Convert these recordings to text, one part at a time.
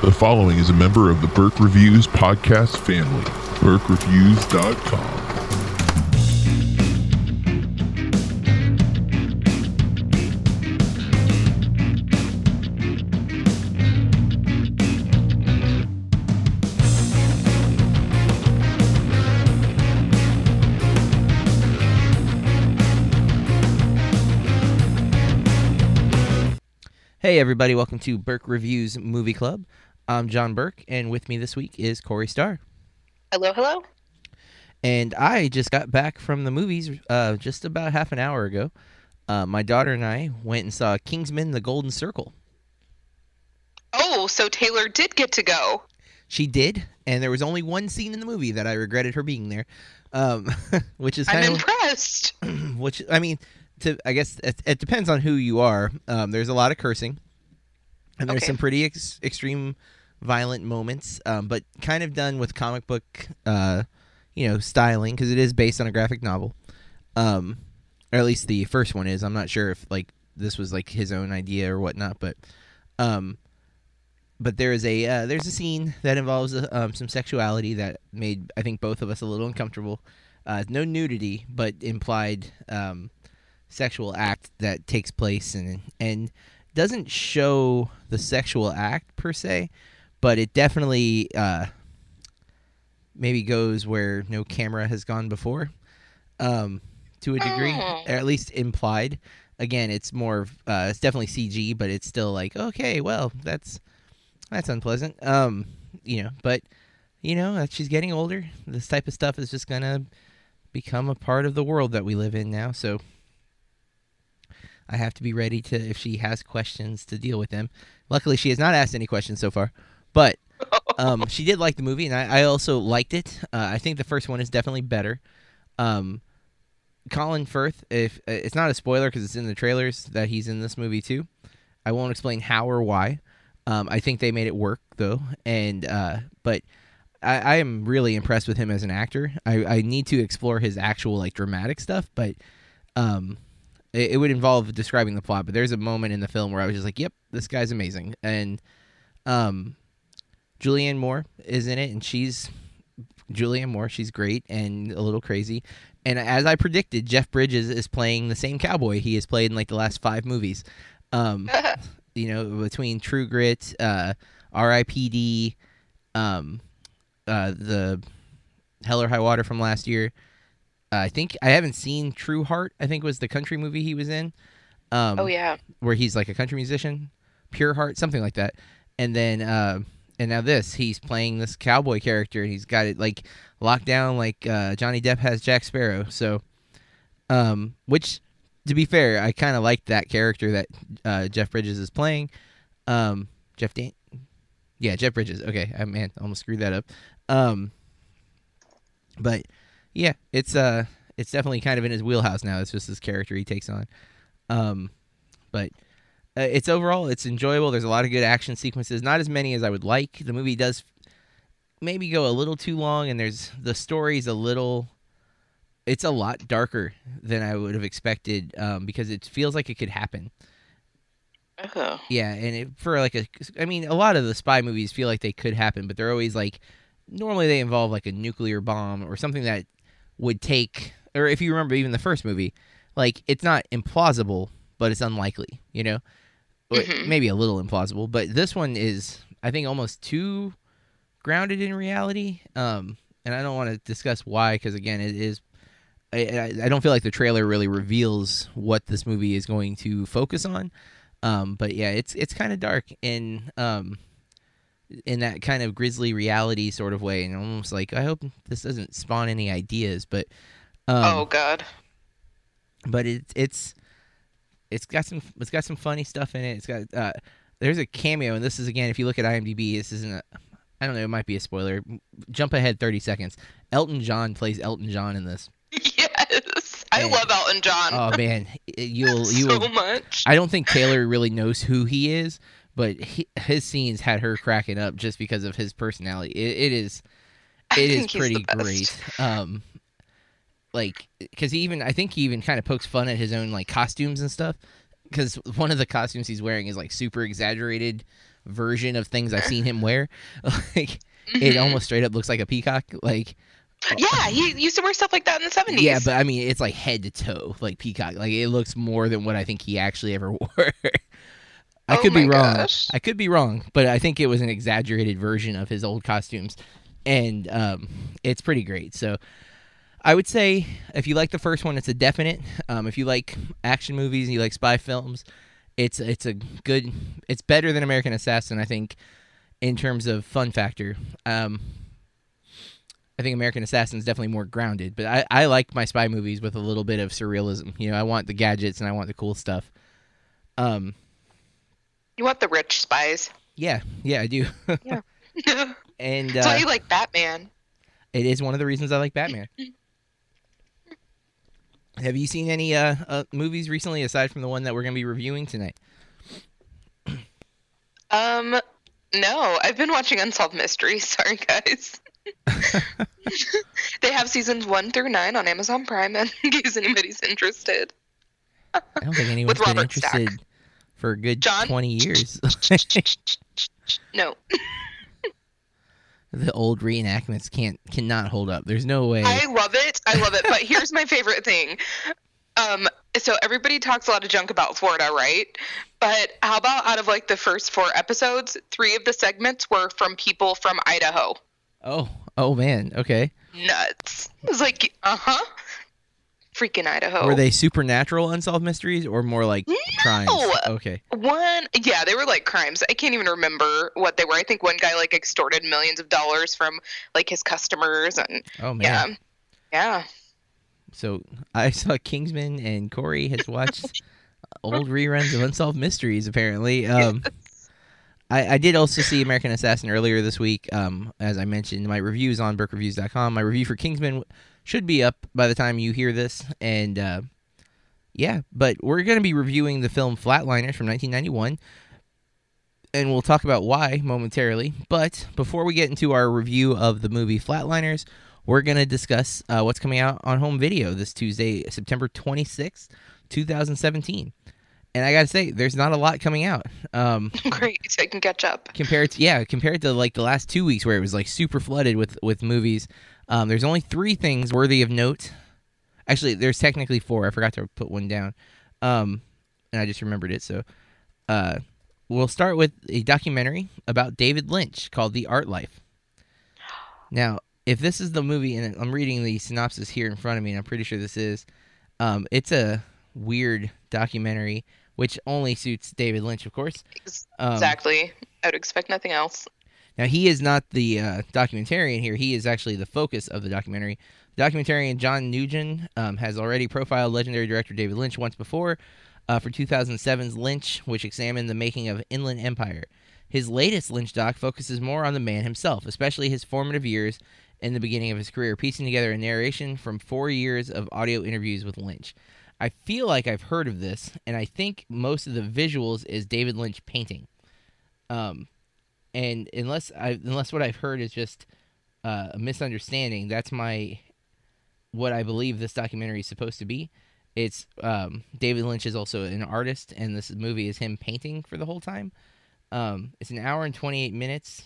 The following is a member of the Burke Reviews podcast family. BurkeReviews.com. Hey, everybody, welcome to Burke Reviews Movie Club. I'm John Burke, and with me this week is Corey Starr. Hello, hello. And I just got back from the movies uh, just about half an hour ago. Uh, my daughter and I went and saw Kingsman The Golden Circle. Oh, so Taylor did get to go. She did, and there was only one scene in the movie that I regretted her being there, um, which is kind I'm of impressed. which I mean, to I guess it, it depends on who you are. Um, there's a lot of cursing, and there's Okay. some pretty ex- extreme, violent moments, um, but kind of done with comic book, uh, you know, styling because it is based on a graphic novel, um, or at least the first one is. I'm not sure if like this was like his own idea or whatnot, but, um, but there is a uh, there's a scene that involves uh, um, some sexuality that made I think both of us a little uncomfortable. Uh, no nudity, but implied um, sexual act that takes place and and doesn't show the sexual act per se, but it definitely uh, maybe goes where no camera has gone before, um, to a degree, Oh. or at least implied. Again, it's more of, uh, it's definitely CG, but it's still like okay, well that's that's unpleasant. Um, you know, but you know she's getting older. This type of stuff is just gonna become a part of the world that we live in now. So I have to be ready to, if she has questions, to deal with them. Luckily, she has not asked any questions so far, but um, she did like the movie, and I, I also liked it. Uh, I think the first one is definitely better. Um, Colin Firth, if uh, it's not a spoiler because it's in the trailers that he's in this movie too. I won't explain how or why. Um, I think they made it work though, and uh, but I, I am really impressed with him as an actor. I, I need to explore his actual like dramatic stuff, but um, it, it would involve describing the plot. But there's a moment in the film where I was just like, "Yep, this guy's amazing," and um, Julianne Moore is in it, and she's Julianne Moore. She's great and a little crazy. And as I predicted, Jeff Bridges is playing the same cowboy he has played in like the last five movies. Um, you know, between True Grit, uh, R.I.P.D., um, uh, the Hell or High Water from last year. Uh, I think I haven't seen True Heart. I think was the country movie he was in. Um, oh yeah. where he's like a country musician, Pure Heart, something like that. And then, uh, and now this, he's playing this cowboy character, he's got it like locked down, like uh, Johnny Depp has Jack Sparrow. So, um, which, to be fair, I kind of like that character that uh, Jeff Bridges is playing. Um, Jeff Dan, yeah, Jeff Bridges. Okay, I man, almost screwed that up. Um, but yeah, it's uh, it's definitely kind of in his wheelhouse now. It's just his character he takes on. Um, but uh, it's overall it's enjoyable. There's a lot of good action sequences, not as many as I would like. The movie does maybe go a little too long, and there's the story's a little. It's a lot darker than I would have expected um, because it feels like it could happen. Oh. Yeah, and it, for like a, I mean, a lot of the spy movies feel like they could happen, but they're always like, normally they involve like a nuclear bomb or something that would take, or if you remember even the first movie, like it's not implausible, but it's unlikely, you know, Mhm. maybe a little implausible, but this one is, I think, almost too grounded in reality. Um, and I don't want to discuss why, because again, it is. I, I- don't feel like the trailer really reveals what this movie is going to focus on. Um, but yeah, it's it's kind of dark in um in that kind of grisly reality sort of way, and almost like I hope this doesn't spawn any ideas, but um, oh God. but it's it's it's got some it's got some funny stuff in it. It's got uh, there's a cameo, and this is again if you look at IMDb, this isn't a I don't know, it might be a spoiler. Jump ahead thirty seconds. Elton John plays Elton John in this. Yes. I love Elton John. Oh man, you'll you so will much. I don't think Taylor really knows who he is, but he, his scenes had her cracking up just because of his personality. It, it is, it is pretty great. Um, like because he even I think he even kind of pokes fun at his own like costumes and stuff. Because one of the costumes he's wearing is like super exaggerated version of things I've seen him wear. like it Mhm. almost straight up looks like a peacock. Like Yeah, he used to wear stuff like that in the 70s. yeah, but I mean it's like head to toe like peacock. Like it looks more than what I think he actually ever wore. I Oh could be wrong. gosh. I could be wrong, but I think it was an exaggerated version of his old costumes, and um, it's pretty great. So, I would say if you like the first one, it's a definite. Um, if you like action movies and you like spy films, it's it's a good. It's better than American Assassin, I think, in terms of fun factor. Um, I think American Assassin is definitely more grounded, but I, I like my spy movies with a little bit of surrealism. You know, I want the gadgets and I want the cool stuff. Um, You want the rich spies. yeah, yeah, I do. That's and why uh, you like Batman. it is one of the reasons I like Batman. Have you seen any uh, uh, movies recently aside from the one that we're going to be reviewing tonight? Um, no, I've been watching Unsolved Mysteries. Sorry, guys. they have seasons one through nine on Amazon Prime, in case anybody's interested. I don't think anyone's been Robert Stack. interested for a good John? 20 years. No, the old reenactments can't cannot hold up. There's no way. I love it. I love it. But here's my favorite thing. Um, so everybody talks a lot of junk about Florida, right? But how about out of like the first four episodes, three of the segments were from people from Idaho. oh, oh man. Okay. Nuts. I was like, uh huh. Freaking Idaho. Were they supernatural unsolved mysteries or more like crimes? Okay. One, yeah, they were like crimes. I can't even remember what they were. I think one guy like extorted millions of dollars from like his customers, and Oh man. yeah, yeah. So I saw Kingsman and Corey has watched old reruns of Unsolved Mysteries. Apparently, um, I, I did also see American Assassin earlier this week. Um, as I mentioned, my review is on BurkeReviews.com. My review for Kingsman should be up by the time you hear this, and uh, yeah. But we're going to be reviewing the film Flatliners from 1991. And we'll talk about why momentarily. But before we get into our review of the movie Flatliners, we're going to discuss uh, what's coming out on home video this Tuesday, September 26th, 2017. And I got to say, there's not a lot coming out. Um, Great, so I can catch up. compared to yeah, compared to like the last two weeks where it was like super flooded with with movies. Um, there's only three things worthy of note. Actually, there's technically four. I forgot to put one down, um, and I just remembered it. So, uh, we'll start with a documentary about David Lynch called The Art Life. Now, if this is the movie, and I'm reading the synopsis here in front of me, and I'm pretty sure this is, um, it's a weird documentary, which only suits David Lynch, of course. Um, exactly. I would expect nothing else. Now he is not the uh, documentarian here. He is actually the focus of the documentary. The documentarian John Nguyen um, has already profiled legendary director David Lynch once before uh, for 2007's Lynch, which examined the making of Inland Empire. His latest Lynch doc focuses more on the man himself, especially his formative years and the beginning of his career, piecing together a narration from four years of audio interviews with Lynch. I feel like I've heard of this, and I think most of the visuals is David Lynch painting. Um, and unless I unless what I've heard is just uh, a misunderstanding, that's my what I believe this documentary is supposed to be. It's um, David Lynch is also an artist, and this movie is him painting for the whole time. Um, it's an hour and twenty eight minutes.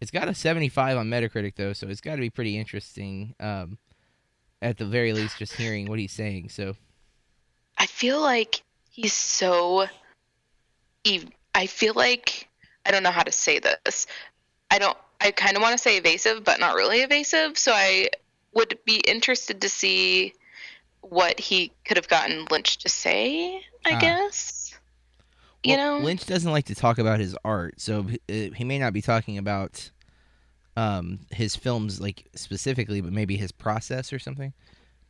It's got a seventy five on Metacritic though, so it's got to be pretty interesting. Um, at the very least, just hearing what he's saying. So I feel like he's so. I feel like I don't know how to say this. I don't. I kind of want to say evasive, but not really evasive. So I would be interested to see what he could have gotten Lynch to say. I Ah. guess. You know. Lynch doesn't like to talk about his art, so uh, he may not be talking about um, his films like specifically, but maybe his process or something.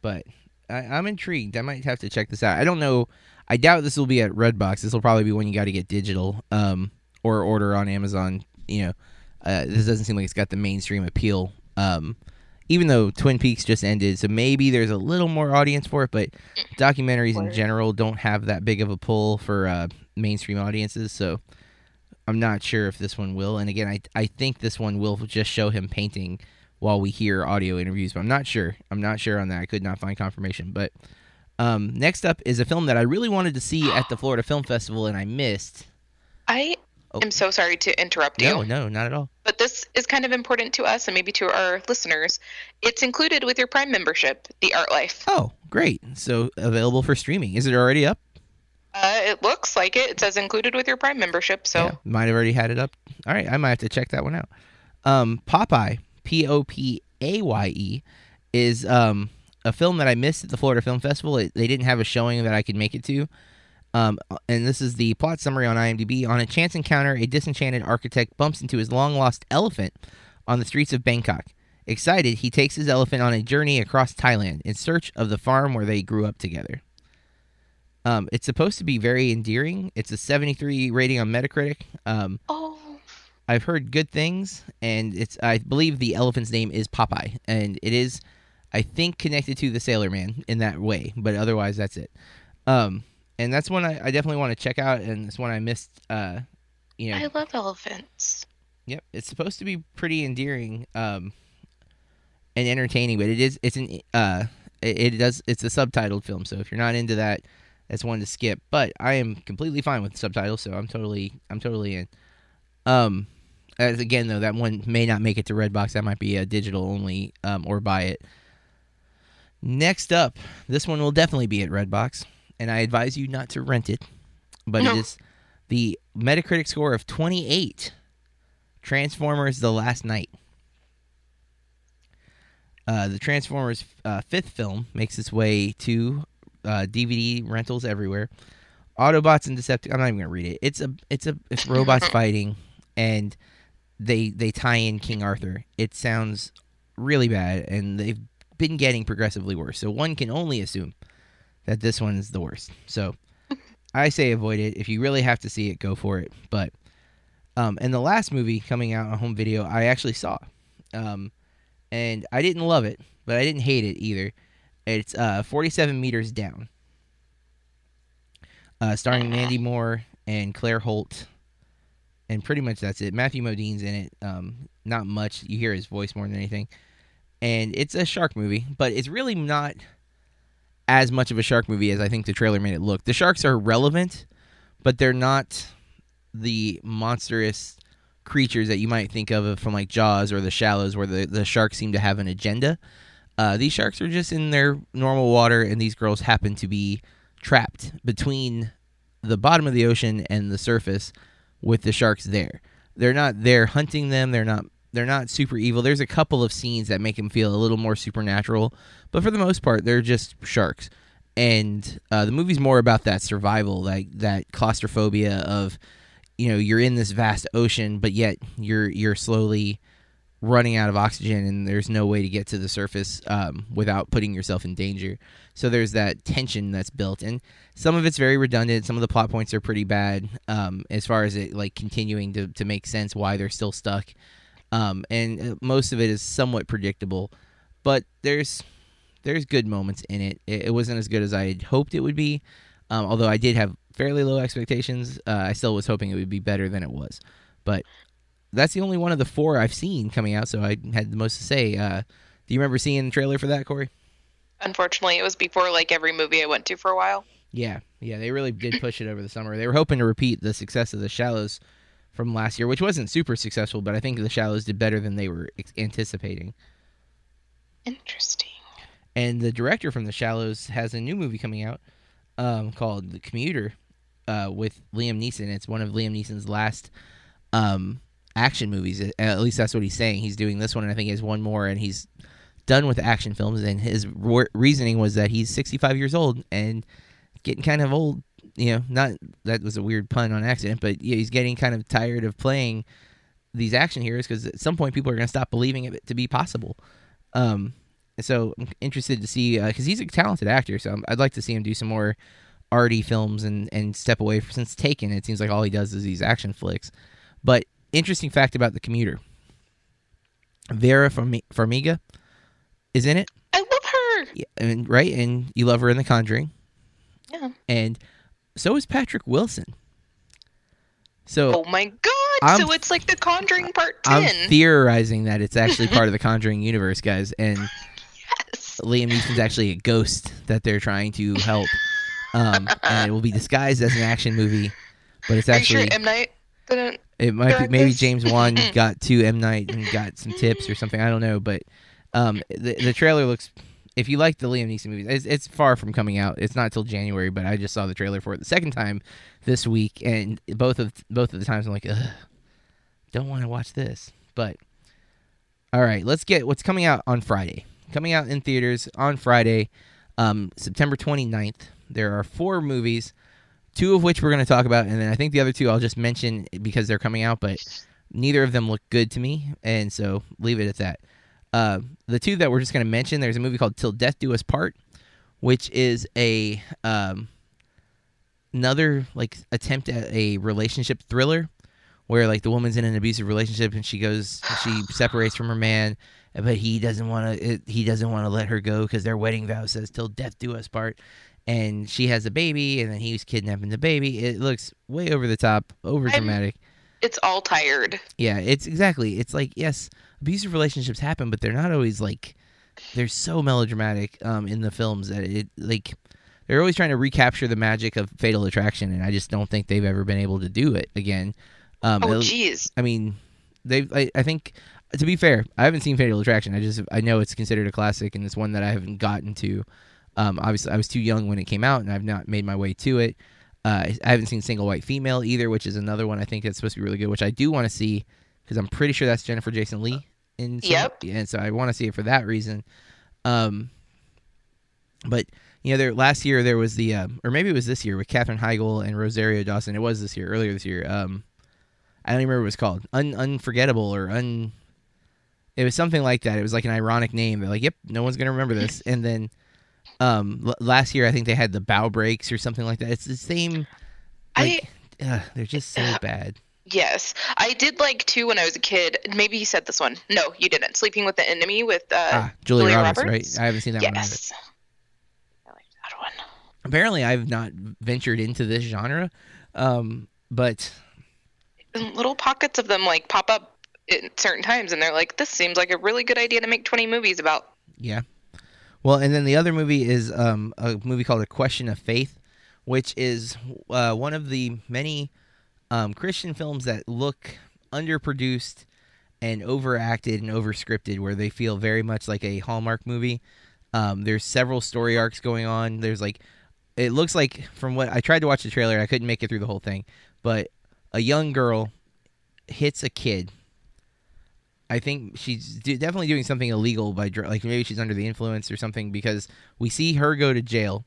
But I, I'm intrigued. I might have to check this out. I don't know. I doubt this will be at Redbox. This will probably be when you got to get digital um, or order on Amazon. You know, uh, this doesn't seem like it's got the mainstream appeal. Um, even though Twin Peaks just ended, so maybe there's a little more audience for it. But documentaries in general don't have that big of a pull for uh, mainstream audiences. So I'm not sure if this one will. And again, I I think this one will just show him painting while we hear audio interviews, but I'm not sure. I'm not sure on that. I could not find confirmation. But um, next up is a film that I really wanted to see at the Florida Film Festival and I missed. I Oh. am so sorry to interrupt you. No, no, not at all. But this is kind of important to us and maybe to our listeners. It's included with your Prime membership, The Art Life. Oh, great. So available for streaming. Is it already up? Uh, it looks like it. It says included with your Prime membership. So Yeah, might have already had it up. All right, I might have to check that one out. Um, Popeye, P O P A Y E, is um, a film that I missed at the Florida Film Festival. It, they didn't have a showing that I could make it to. Um, and this is the plot summary on IMDb. On a chance encounter, a disenchanted architect bumps into his long lost elephant on the streets of Bangkok. Excited, he takes his elephant on a journey across Thailand in search of the farm where they grew up together. Um, it's supposed to be very endearing. It's a 73 rating on Metacritic. Um, Oh, I've heard good things, and it's I believe the elephant's name is Popeye, and it is, I think, connected to the Sailor Man in that way, but otherwise that's it. Um, and that's one I, I definitely want to check out, and it's one I missed. Uh, you know, I love elephants. Yep, it's supposed to be pretty endearing um, and entertaining, but it is it's an uh, it, it does it's a subtitled film, so if you're not into that, that's one to skip. But I am completely fine with subtitles, so I'm totally I'm totally in. Um, as again though, that one may not make it to Redbox. That might be a digital only um, or buy it. Next up, this one will definitely be at Redbox, and I advise you not to rent it. But No. it is the Metacritic score of 28. Transformers: The Last Knight. Uh, the Transformers uh, fifth film makes its way to uh, DVD rentals everywhere. Autobots and Decepticons. I'm not even gonna read it. It's a it's a it's robots fighting, and they they tie in King Arthur. It sounds really bad, and they've been getting progressively worse. So one can only assume that this one is the worst. So I say avoid it. If you really have to see it, go for it. But um, and the last movie coming out on home video, I actually saw, um, and I didn't love it, but I didn't hate it either. It's uh, 47 meters down, uh, starring Mandy Moore and Claire Holt, and pretty much that's it. Matthew Modine's in it. Um, not much. You hear his voice more than anything, and it's a shark movie, but it's really not as much of a shark movie as I think the trailer made it look. The sharks are relevant, but they're not the monstrous creatures that you might think of from like Jaws or The Shallows, where the, the sharks seem to have an agenda. Uh, these sharks are just in their normal water, and these girls happen to be trapped between the bottom of the ocean and the surface with the sharks there. They're not there hunting them. They're not. They're not super evil. There's a couple of scenes that make them feel a little more supernatural, but for the most part, they're just sharks. And uh, the movie's more about that survival, like that claustrophobia of, you know, you're in this vast ocean, but yet you're you're slowly running out of oxygen, and there's no way to get to the surface um, without putting yourself in danger. So there's that tension that's built, and some of it's very redundant. Some of the plot points are pretty bad um, as far as it like continuing to to make sense why they're still stuck, um, and uh, most of it is somewhat predictable. But there's there's good moments in it. It, it wasn't as good as I had hoped it would be, um, although I did have fairly low expectations. Uh, I still was hoping it would be better than it was, but that's the only one of the four I've seen coming out, so I had the most to say. Uh, do you remember seeing the trailer for that, Corey? Unfortunately, it was before like every movie I went to for a while. Yeah, yeah, they really did push it over the summer. They were hoping to repeat the success of the Shallows from last year, which wasn't super successful, but I think the Shallows did better than they were ex- anticipating. Interesting. And the director from the Shallows has a new movie coming out um, called The Commuter uh, with Liam Neeson. It's one of Liam Neeson's last um, action movies. At least that's what he's saying. He's doing this one, and I think he has one more, and he's done with action films. And his re- reasoning was that he's 65 years old and getting kind of old. You know, not that was a weird pun on accident, but yeah, he's getting kind of tired of playing these action heroes because at some point people are going to stop believing it to be possible. Um, so I'm interested to see because he's a talented actor, so I'm- I'd like to see him do some more arty films and and step away from, since Taken. It seems like all he does is these action flicks. But interesting fact about the commuter: Vera Farmi- Farmiga is in it, I love her. yeah, and right, and you love her in The Conjuring, Yeah. and so is Patrick Wilson. So Oh my god! I'm- so it's like The Conjuring Part 10. I'm theorizing that it's actually part of the Conjuring universe, guys, and yes. Liam Neeson's actually a ghost that they're trying to help, um, and it will be disguised as an action movie, but it's actually sure M Night Didn't It might be maybe this? James Wan got to M Night and got some tips or something. I don't know, but um, the the trailer looks. If you like the Liam Neeson movies, it's, it's far from coming out. It's not till January, but I just saw the trailer for it the second time this week, and both of both of the times I'm like, Ugh, don't want to watch this. But all right, let's get what's coming out on Friday. Coming out in theaters on Friday, um, September 29th. There are four movies, two of which we're going to talk about, and then I think the other two I'll just mention because they're coming out, but neither of them look good to me, and so leave it at that. Uh, the two that we're just going to mention, there's a movie called Till Death Do Us Part, which is a um, another like attempt at a relationship thriller where like the woman's in an abusive relationship and she goes she separates from her man but he doesn't want to he doesn't want to let her go because their wedding vow says till death do us part. And she has a baby and then he's kidnapping the baby. It looks way over the top over dramatic. It's all tired. yeah it's exactly. It's like yes abusive relationships happen but they're not always like they're so melodramatic um in the films that it like they're always trying to recapture the magic of fatal attraction and i just don't think they've ever been able to do it again um Oh jeez. I mean, they. I, I think to be fair, I haven't seen Fatal Attraction. I just I know it's considered a classic, and it's one that I haven't gotten to. Um, obviously, I was too young when it came out, and I've not made my way to it. Uh, I haven't seen Single White Female either, which is another one I think that's supposed to be really good, which I do want to see because I'm pretty sure that's Jennifer Jason Lee. In some- Yep. yeah, and so I want to see it for that reason. Um, but you know, there last year there was the, um, or maybe it was this year with Katherine Heigl and Rosario Dawson. It was this year, earlier this year. Um, I don't even remember what it was called. Un- unforgettable or un. It was something like that. It was like an ironic name. They're like, "Yep, no one's gonna remember this." And then, um, l- last year I think they had the bow breaks or something like that. It's the same. Like, ugh, they're just so bad. Yes, I did like two when I was a kid. Maybe you said this one. No, you didn't. Sleeping with the Enemy with uh, ah, Julia, Julia Roberts, Roberts? right? I haven't seen that one. Yes. I like that one. Apparently, I've not ventured into this genre, um, but little pockets of them like pop up at certain times, and they're like, "This seems like a really good idea to make 20 movies about." Yeah. Well, and then the other movie is um, a movie called A Question of Faith, which is uh, one of the many um, Christian films that look underproduced and overacted and overscripted, where they feel very much like a Hallmark movie. Um, there's several story arcs going on. There's like, it looks like from what I tried to watch the trailer, I couldn't make it through the whole thing, but a young girl hits a kid I think she's do, definitely doing something illegal by dr- like maybe she's under the influence or something because we see her go to jail,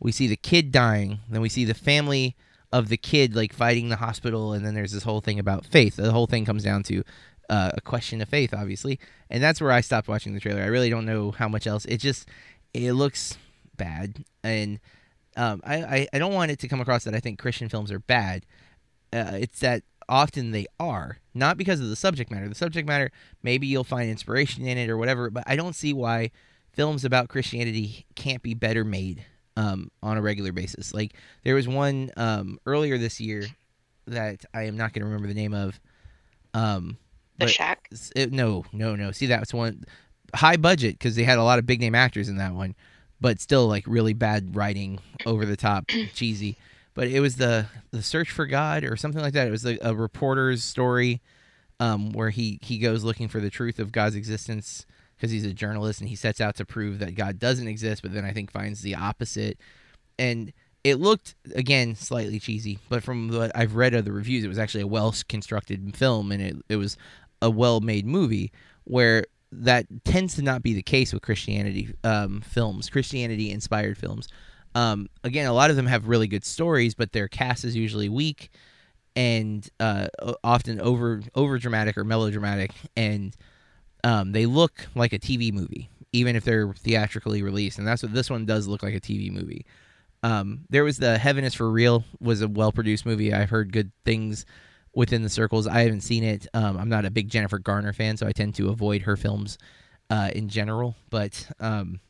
we see the kid dying, then we see the family of the kid like fighting the hospital, and then there's this whole thing about faith. The whole thing comes down to uh, a question of faith, obviously, and that's where I stopped watching the trailer. I really don't know how much else. It just it looks bad, and um, I, I I don't want it to come across that I think Christian films are bad. Uh, it's that often they are not because of the subject matter the subject matter maybe you'll find inspiration in it or whatever but i don't see why films about christianity can't be better made um, on a regular basis like there was one um, earlier this year that i am not going to remember the name of um, The Shack. it- no no no see that's one high budget because they had a lot of big name actors in that one but still like really bad writing over the top cheesy but it was the the search for God or something like that. It was a, a reporter's story um, where he he goes looking for the truth of God's existence because he's a journalist and he sets out to prove that God doesn't exist, but then I think finds the opposite. And it looked again slightly cheesy, but from what I've read of the reviews, it was actually a well constructed film and it it was a well made movie where that tends to not be the case with Christianity um, films, Christianity inspired films. Um, again, a lot of them have really good stories, but their cast is usually weak and uh, often over over dramatic or melodramatic, and um, they look like a TV movie, even if they're theatrically released. And that's what this one does look like a TV movie. Um, there was the Heaven is for Real was a well produced movie. I've heard good things within the circles. I haven't seen it. Um, I'm not a big Jennifer Garner fan, so I tend to avoid her films uh, in general. But um,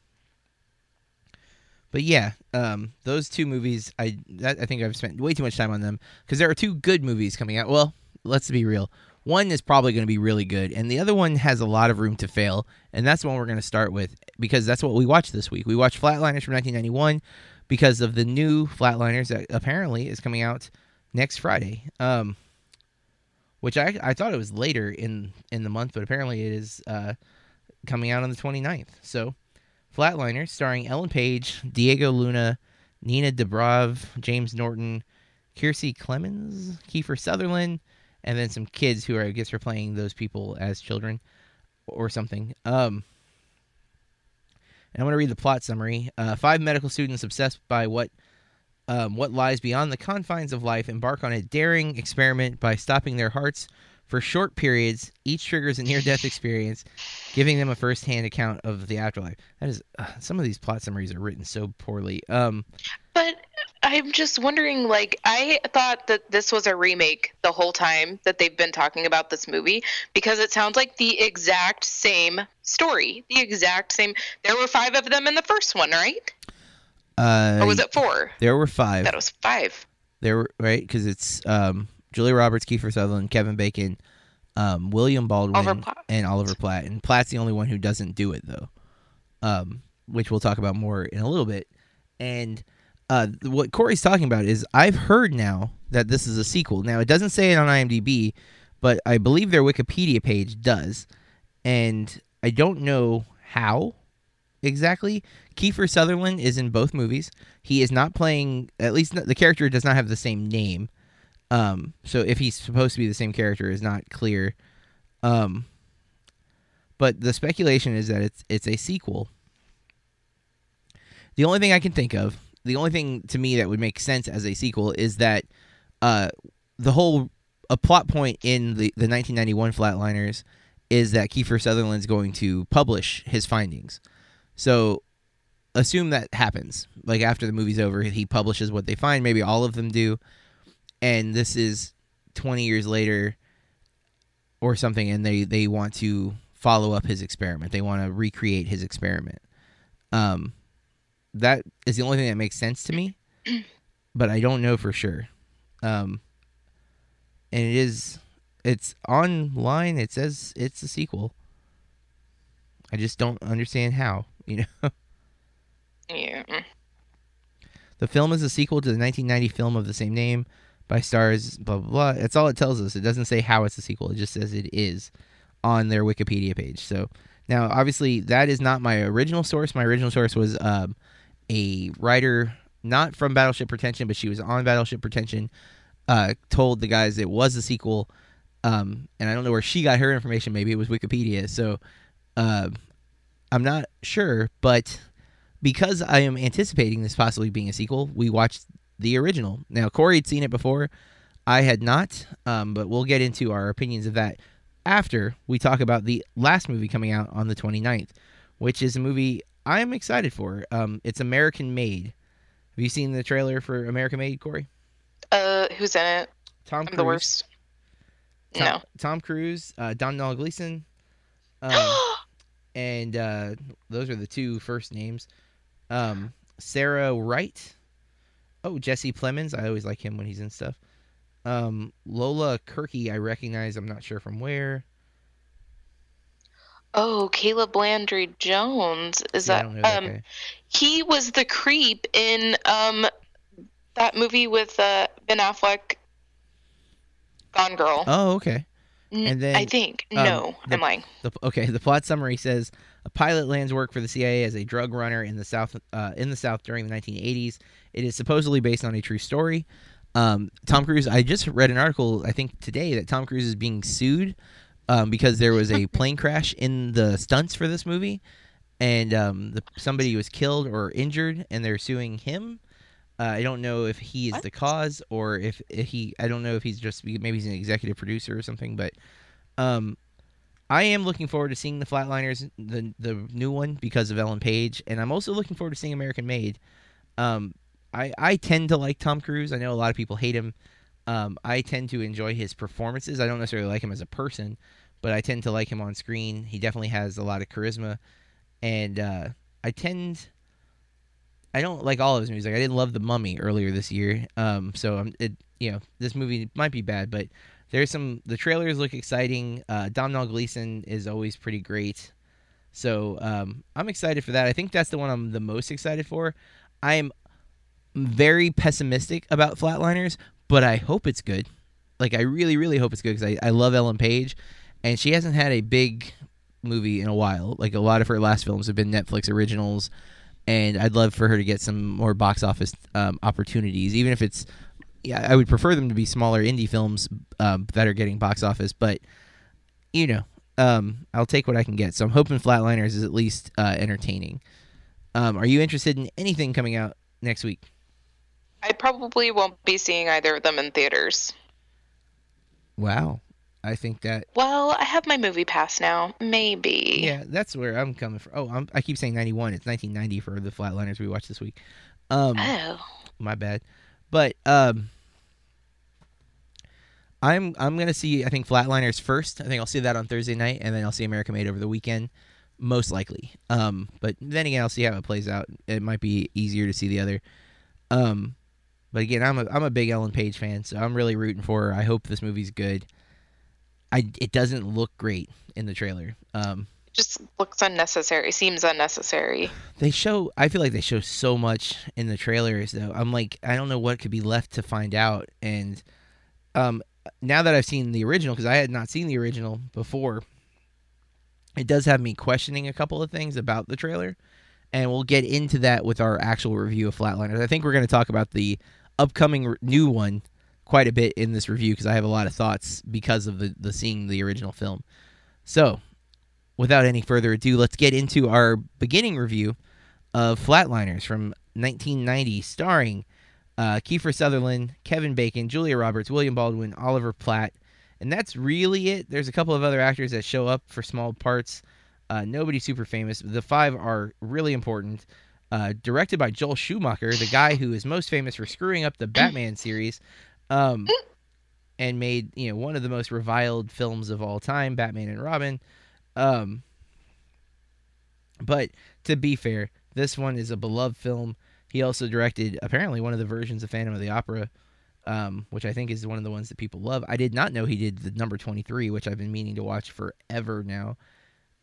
but yeah, um, those two movies, I that, I think I've spent way too much time on them because there are two good movies coming out. Well, let's be real. One is probably going to be really good, and the other one has a lot of room to fail. And that's the one we're going to start with because that's what we watched this week. We watched Flatliners from 1991 because of the new Flatliners that apparently is coming out next Friday. Um, which I I thought it was later in in the month, but apparently it is uh, coming out on the 29th. So, Flatliners, starring Ellen Page, Diego Luna, Nina Dobrev, James Norton, Kiersey Clemons, Kiefer Sutherland, and then some kids who are I guess are playing those people as children or something. Um, and I'm going to read the plot summary. Uh, five medical students obsessed by what um, what lies beyond the confines of life embark on a daring experiment by stopping their hearts for short periods. Each triggers a near-death experience, giving them a first-hand account of the afterlife. That is, uh, some of these plot summaries are written so poorly. Um, But I'm just wondering, like, I thought that this was a remake the whole time that they've been talking about this movie because it sounds like the exact same story, the exact same. There were five of them in the first one, right? uh, Or was it four? There were five. That was five. There were right because it's um, Julia Roberts, Kiefer Sutherland, Kevin Bacon, um, William Baldwin, Oliver and Oliver Platt. And Platt's the only one who doesn't do it though, um, which we'll talk about more in a little bit. And uh, what Corey's talking about is I've heard now that this is a sequel. Now it doesn't say it on IMDb, but I believe their Wikipedia page does, and I don't know how exactly. Kiefer Sutherland is in both movies. He is not playing. At least the character does not have the same name. Um, so if he's supposed to be the same character is not clear. Um, but the speculation is that it's it's a sequel. The only thing I can think of, the only thing to me that would make sense as a sequel is that uh, the whole a plot point in the the 1991 Flatliners is that Kiefer Sutherland's going to publish his findings. So assume that happens. Like after the movie's over, he publishes what they find. Maybe all of them do. And this is 20 years later or something, and they, they want to follow up his experiment. They want to recreate his experiment. Um, that is the only thing that makes sense to me, but I don't know for sure. Um, and it is, it's online. It says it's a sequel. I just don't understand how, you know. Yeah. The film is a sequel to the 1990 film of the same name by stars blah blah blah. That's all it tells us. It doesn't say how it's a sequel. It just says it is on their Wikipedia page. So now, obviously, that is not my original source. My original source was um, a writer not from Battleship Pretension, but she was on Battleship Pretension. Uh, told the guys it was a sequel, um, and I don't know where she got her information. Maybe it was Wikipedia. So uh, I'm not sure, but because I am anticipating this possibly being a sequel, we watched the original. Now, Corey had seen it before. I had not, um, but we'll get into our opinions of that after we talk about the last movie coming out on the 29th, which is a movie I'm excited for. Um, it's American Made. Have you seen the trailer for American Made, Corey? Uh, who's in it? Tom I'm Cruise. the worst. Tom, No. Tom Cruise, uh, Domhnall Gleeson, um, and uh, those are the two first names. Um, Sarah Wright. Oh, Jesse Plemons. I always like him when he's in stuff. Um, Lola Kirky. I recognize. I'm not sure from where. oh, Caleb Landry Jones. Is Yeah, that that um he was the creep in um that movie with uh Ben Affleck Gone Girl. Oh, okay. And then, I think. um, no, the- I'm lying. The, okay, the plot summary says a pilot lands work for the CIA as a drug runner in the south uh, in the South during the 1980s. It is supposedly based on a true story. Um, Tom Cruise. I just read an article I think today that Tom Cruise is being sued um, because there was a plane crash in the stunts for this movie, and um, the, somebody was killed or injured, and they're suing him. Uh, I don't know if he is What? the cause or if, if he. I don't know if he's just maybe he's an executive producer or something, but um, I am looking forward to seeing the Flatliners, the the new one, because of Ellen Page, and I'm also looking forward to seeing American Made. Um, I I tend to like Tom Cruise. I know a lot of people hate him. Um, I tend to enjoy his performances. I don't necessarily like him as a person, but I tend to like him on screen. He definitely has a lot of charisma, and uh, I tend. I don't like all of his music. I didn't love The Mummy earlier this year. Um, so I'm it. You know, this movie might be bad, but there's some. The trailers look exciting. Uh, Domhnall Gleeson is always pretty great. So um, I'm excited for that. I think that's the one I'm the most excited for. I am very pessimistic about Flatliners, but I hope it's good. like I really really hope it's good because I I love Ellen Page, and she hasn't had a big movie in a while. Like a lot of her last films have been Netflix originals, and I'd love for her to get some more box office um, opportunities, even if it's. Yeah, I would prefer them to be smaller indie films um, that are getting box office, but you know, um, I'll take what I can get. So I'm hoping Flatliners is at least uh, entertaining. Um, are you interested in anything coming out next week? I probably won't be seeing either of them in theaters. Wow, I think that Well, I have my movie pass now. Maybe. yeah, that's where I'm coming from. Oh, I'm, I keep saying 91. It's 1990 for the Flatliners we watched this week. Um, Oh. my bad. But um, I'm I'm gonna see I think Flatliners first. I think I'll see that on Thursday night, and then I'll see America Made over the weekend, most likely. Um, but then again, I'll see how it plays out. It might be easier to see the other. Um, but again, I'm a I'm a big Ellen Page fan, so I'm really rooting for her. I hope this movie's good. I it doesn't look great in the trailer. Um, Just looks unnecessary. Seems unnecessary. they show i feel like they show so much in the trailers though i'm like i don't know what could be left to find out and um now that i've seen the original because i had not seen the original before it does have me questioning a couple of things about the trailer and we'll get into that with our actual review of flatliners i think we're going to talk about the upcoming r- new one quite a bit in this review because i have a lot of thoughts because of the, the seeing the original film so without any further ado, let's get into our beginning review of Flatliners from 1990, starring uh, Kiefer Sutherland, Kevin Bacon, Julia Roberts, William Baldwin, Oliver Platt. And that's really it. There's a couple of other actors that show up for small parts. Uh, nobody super famous. The five are really important. Uh, directed by Joel Schumacher, the guy who is most famous for screwing up the Batman series, um, and made you know one of the most reviled films of all time, Batman and Robin. Um, but to be fair, this one is a beloved film. He also directed apparently one of the versions of Phantom of the Opera, um, which I think is one of the ones that people love. I did not know he did the number 23, which I've been meaning to watch forever now.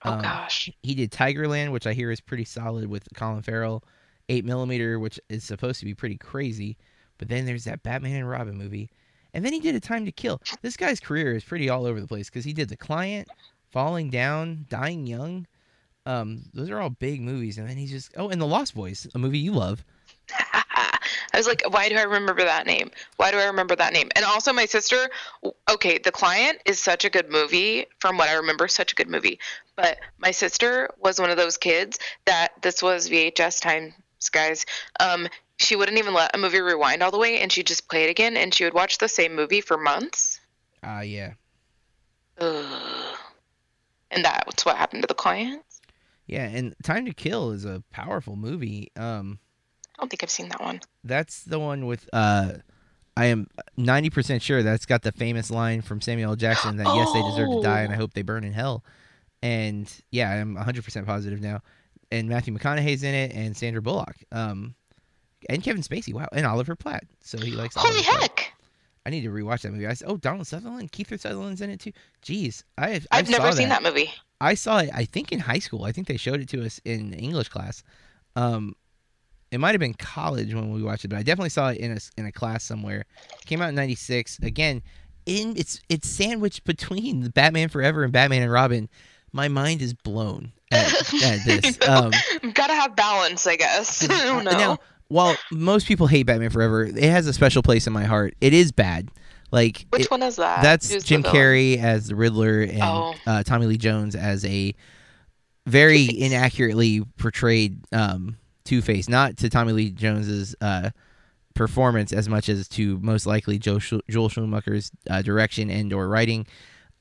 Oh Um, gosh. He did Tigerland, which I hear is pretty solid with Colin Farrell. 8 millimeter, which is supposed to be pretty crazy. But then there's that Batman and Robin movie. And then he did A Time to Kill. This guy's career is pretty all over the place because he did The Client, Falling Down, Dying Young. Um, those are all big movies. And then he's just, oh, and The Lost Boys, a movie you love. I was like, why do I remember that name? Why do I remember that name? And also, my sister. Okay, The Client is such a good movie. From what I remember, such a good movie. But my sister was one of those kids that this was VHS times, guys. Um, she wouldn't even let a movie rewind all the way, and she'd just play it again, and she would watch the same movie for months. Ah, yeah. Ugh. And that's what happened to The Client. Yeah, and Time to Kill is a powerful movie. Um, I don't think I've seen that one. That's the one with uh I am 90% sure that's got the famous line from Samuel L. Jackson that yes they deserve to die and I Oh. hope they burn in hell. And yeah, I'm 100% positive now. And Matthew McConaughey's in it and Sandra Bullock. Um and Kevin Spacey. Wow, and Oliver Platt. So he likes Holy Oliver Platt. I need to rewatch that movie. I s oh, Donald Sutherland, Keith Sutherland's in it too. Jeez, I have, I've I never seen that movie. I saw it. I think in high school. I think they showed it to us in English class. Um, it might have been college when we watched it, but I definitely saw it in a in a class somewhere. came out in '96. Again, in it's it's sandwiched between the Batman Forever and Batman and Robin. My mind is blown at, at this. Um, Gotta have balance, I guess. I don't know. now, while most people hate Batman Forever, it has a special place in my heart. It is bad. Like Which it- one is that? that's Who's Jim? Carrey as the Riddler and Oh. uh, Tommy Lee Jones as a very inaccurately portrayed um, Two Face. Not to Tommy Lee Jones's uh, performance as much as to most likely Joe Sch- Joel Schumacher's uh, direction and or writing.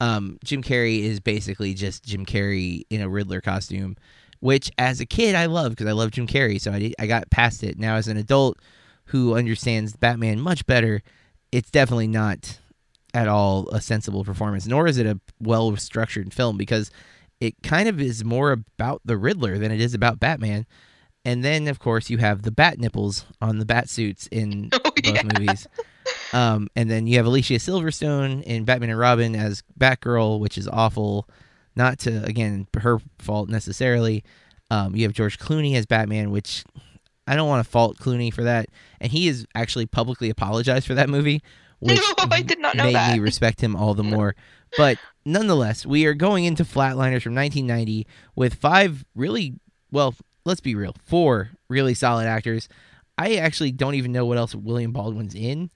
Um, Jim Carrey is basically just Jim Carrey in a Riddler costume, which as a kid I loved because I love Jim Carrey, so I did, I got past it. Now as an adult who understands Batman much better, it's definitely not at all a sensible performance, nor is it a well structured film because it kind of is more about the Riddler than it is about Batman. And then, of course, you have the bat nipples on the bat suits in Oh, both yeah. movies. Um, and then you have Alicia Silverstone in Batman and Robin as Batgirl, which is awful. Not to, again, her fault necessarily. Um, you have George Clooney as Batman, which I don't want to fault Clooney for that. And he has actually publicly apologized for that movie, which No, I did not know made that. me respect him all the more. But nonetheless, we are going into Flatliners from 1990 with five really well. Let's be real, four really solid actors. I actually don't even know what else William Baldwin's in.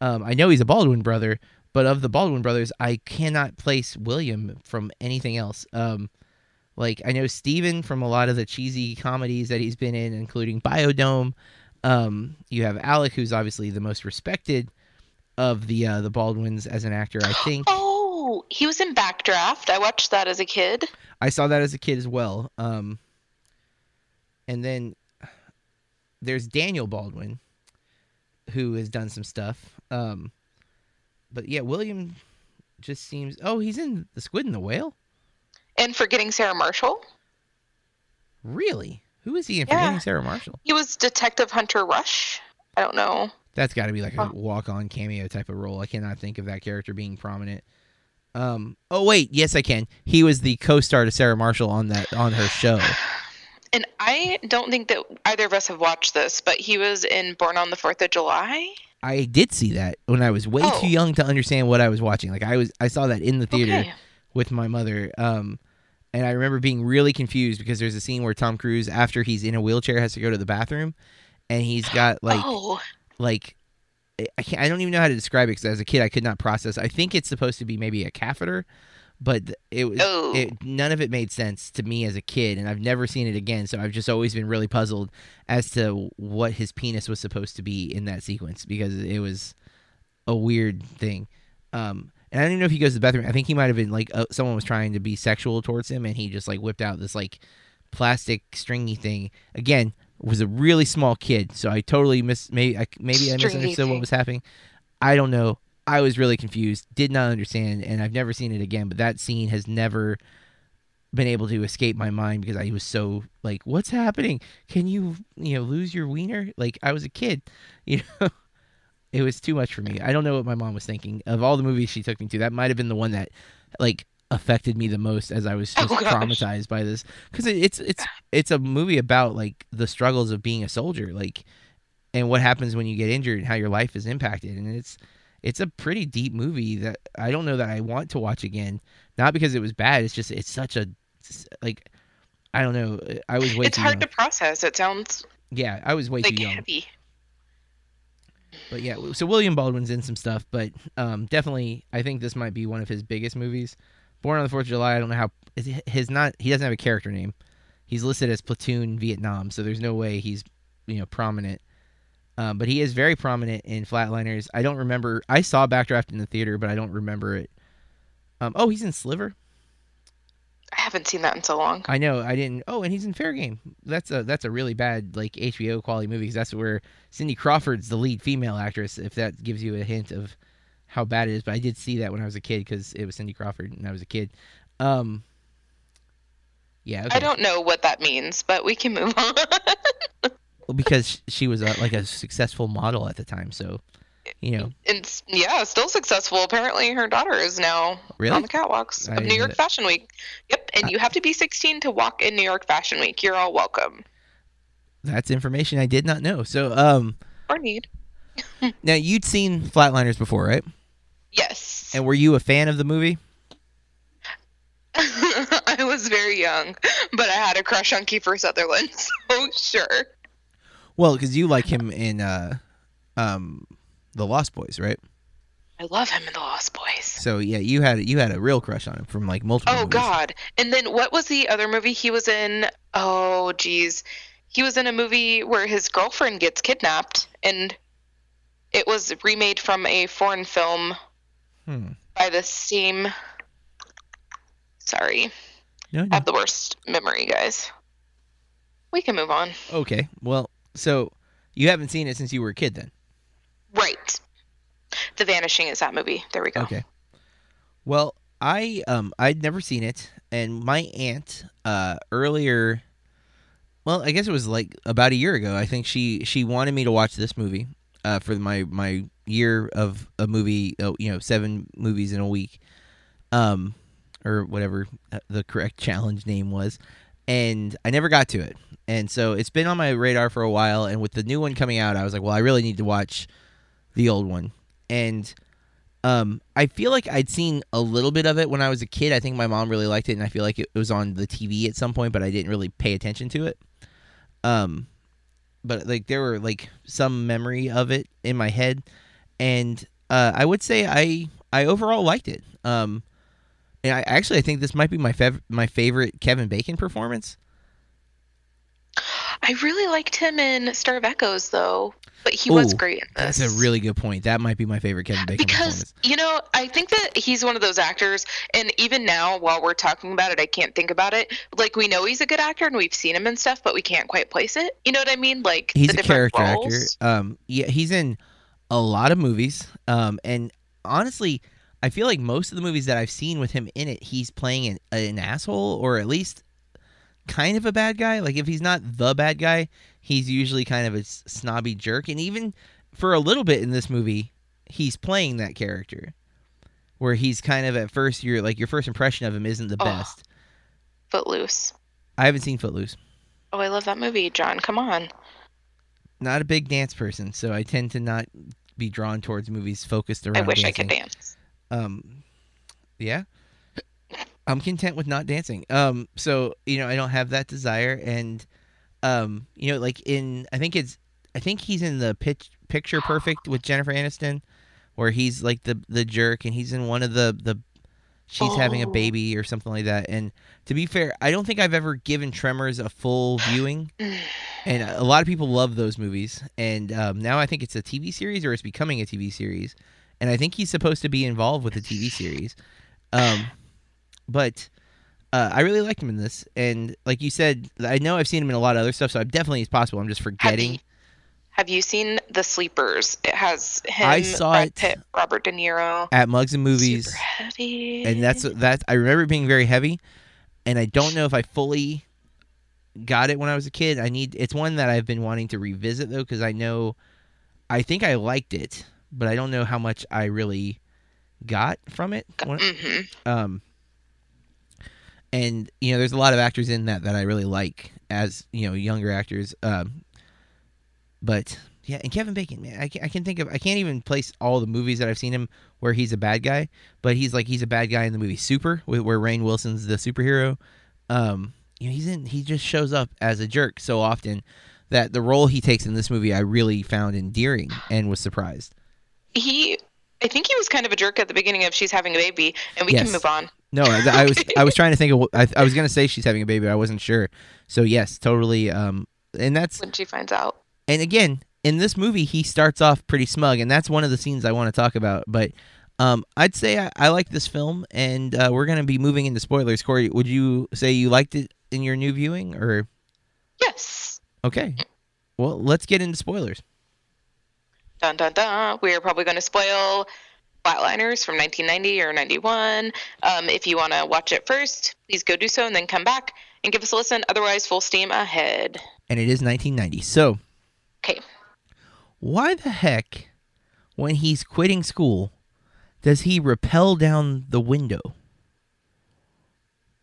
Um, I know he's a Baldwin brother, but of the Baldwin brothers, I cannot place William from anything else. Um, like I know Steven from a lot of the cheesy comedies that he's been in, including Biodome. Um, you have Alec, who's obviously the most respected of the uh, the Baldwins as an actor. I think Oh, he was in Backdraft. I watched that as a kid. I saw that as a kid as well. Um, and then there's Daniel Baldwin, who has done some stuff. Um, but yeah, William just seems. Oh, he's in the Squid and the Whale. And Forgetting Sarah Marshall. Really? Who is he in Yeah. Forgetting Sarah Marshall? He was Detective Hunter Rush. I don't know. That's got to be like a walk-on cameo type of role. I cannot think of that character being prominent. Um. Oh wait, yes I can. He was the co-star to Sarah Marshall on that on her show. And I don't think that either of us have watched this, but he was in Born on the Fourth of July. I did see that when I was way Oh. too young to understand what I was watching. Like I was, I saw that in the theater Okay. with my mother. Um, and I remember being really confused because there's a scene where Tom Cruise, after he's in a wheelchair, has to go to the bathroom, and he's got like, oh, like, I can't, I don't even know how to describe it because as a kid I could not process. I think it's supposed to be maybe a catheter, but it was, Oh. it, none of it made sense to me as a kid, and I've never seen it again. So I've just always been really puzzled as to what his penis was supposed to be in that sequence because it was a weird thing. Um, and I don't even know if he goes to the bathroom. I think he might have been like uh, someone was trying to be sexual towards him, and he just like whipped out this like plastic stringy thing. Again, was a really small kid, so I totally miss. Maybe I maybe I misunderstood what was happening. I don't know. I was really confused. Did not understand, and I've never seen it again. But that scene has never been able to escape my mind because I was so like, "What's happening? Can you you know lose your wiener?" Like I was a kid, you know. It was too much for me. I don't know what my mom was thinking. Of all the movies she took me to, that might have been the one that like affected me the most as I was Oh, just gosh. traumatized by this because it, it's it's it's a movie about like the struggles of being a soldier, like and what happens when you get injured and how your life is impacted, and it's it's a pretty deep movie that I don't know that I want to watch again. Not because it was bad. It's just it's such a like I don't know. I was way it's hard young. to process. It sounds yeah, I was way like too young. heavy. But yeah, so William Baldwin's in some stuff, but um, definitely, I think this might be one of his biggest movies. Born on the Fourth of July. I don't know how his not. He doesn't have a character name. He's listed as Platoon Vietnam, so there's no way he's you know prominent. Um, but he is very prominent in Flatliners. I don't remember. I saw Backdraft in the theater, but I don't remember it. Um, oh, he's in Sliver. I haven't seen that in so long. I know. I didn't. Oh, and he's in Fair Game. That's a that's a really bad like HBO quality movie. Cause that's where Cindy Crawford's the lead female actress. If that gives you a hint of how bad it is, but I did see that when I was a kid because it was Cindy Crawford and I was a kid. Um. Yeah. Okay. I don't know what that means, but we can move on. Well, because she was a, like a successful model at the time, so you know. and yeah, still successful. Apparently, her daughter is now Really? on the catwalks I of New York that. Fashion Week. Yep, and you have to be 16 to walk in New York Fashion Week. You're all welcome That's information I did not know. So, um, or need. now you'd seen Flatliners before, right? Yes, And were you a fan of the movie? I was very young, but I had a crush on Kiefer Sutherland, so sure. Well, because you like him in uh, um, the Lost Boys, right? I love him in The Lost Boys. So yeah, you had you had a real crush on him from like multiple. Oh movies. God! And then what was the other movie he was in? Oh geez, he was in a movie where his girlfriend gets kidnapped, and it was remade from a foreign film Hmm. by the same. Sorry, No, I have the worst memory, guys. We can move on. Okay. Well, so you haven't seen it since you were a kid, then? Right. The Vanishing is that movie. There we go. Okay. Well, I um I'd never seen it, and my aunt uh earlier, well, I guess it was like about a year ago. I think she she wanted me to watch this movie uh for my my year of a movie, uh, you know, seven movies in a week, um, or whatever uh, the correct challenge name was, and I never got to it. And so it's been on my radar for a while, and with the new one coming out, I was like, well, I really need to watch the old one. And Um, I feel like I'd seen a little bit of it when I was a kid. I think my mom really liked it, and I feel like it was on the TV at some point, but I didn't really pay attention to it. Um, but like there were like some memory of it in my head, and uh, I would say I I overall liked it. Um, and I actually I think this might be my fav- my favorite Kevin Bacon performance. I really liked him in Stir of Echoes, though, but he was great in this. That's a really good point. That might be my favorite Kevin Bacon because you know I think that he's one of those actors, and even now while we're talking about it, I can't think about it. Like we know he's a good actor, and we've seen him and stuff, but we can't quite place it. You know what I mean? Like He's the a character roles. actor. Um, yeah, he's in a lot of movies. Um, and honestly, I feel like most of the movies that I've seen with him in it, he's playing an, an asshole or at least kind of a bad guy. Like if he's not the bad guy, he's usually kind of a snobby jerk. And even for a little bit in this movie, he's playing that character, where he's kind of at first your like your first impression of him isn't the Oh. best. Footloose. I haven't seen Footloose. Oh, I love that movie, John. Come on. Not a big dance person, so I tend to not be drawn towards movies focused around. I wish I could dance. Um, yeah, I'm content with not dancing. Um, so you know, I don't have that desire, and um, you know, like in, I think it's, I think he's in the pitch picture perfect with Jennifer Aniston, where he's like the the jerk, and he's in one of the the, she's having a Oh. baby or something like that. And to be fair, I don't think I've ever given Tremors a full viewing. And a lot of people love those movies. And um, now I think it's a TV series or it's becoming a TV series. And I think he's supposed to be involved with the TV series. Um, but uh, I really liked him in this. And like you said, I know I've seen him in a lot of other stuff, so I definitely it's possible. I'm just Have forgetting. you, have you seen The Sleepers? It has him, I saw Brad it Pitt, Robert De Niro. At Mugs and Movies. Super heavy. and that's that I remember it being very heavy, and I don't know if I fully got it when I was a kid. I need it's one that I've been wanting to revisit though because I know I think I liked it, but I don't know how much I really got from it. When- hmm Um, and you know, there's a lot of actors in that that I really like as you know younger actors. Um, but yeah, and Kevin Bacon, man, I can, I can think of I can't even place all the movies that I've seen him where he's a bad guy, but he's like he's a bad guy in the movie Super, where where Rainn Wilson's the superhero. Um, you know, he's in he just shows up as a jerk so often that the role he takes in this movie I really found endearing and was surprised. He, I think he was kind of a jerk at the beginning of She's Having a Baby, and we Yes. can move on. No, I, I was I was trying to think of I, I was gonna say she's having a baby, but I wasn't sure. So yes, totally. Um, and that's When she finds out. and again in this movie he starts off pretty smug, and that's one of the scenes I want to talk about. But um, I'd say I, I like this film, and uh, we're gonna be moving into spoilers. Corey, would you say you liked it in your new viewing, or Yes. okay? Well, let's get into spoilers. Dun dun dun. We are probably going to spoil Flatliners from 1990 or 91. Um, if you want to watch it first, please go do so and then come back and give us a listen. Otherwise, full steam ahead. And it is 1990. So Okay. why the heck, when he's quitting school, does he rappel down the window?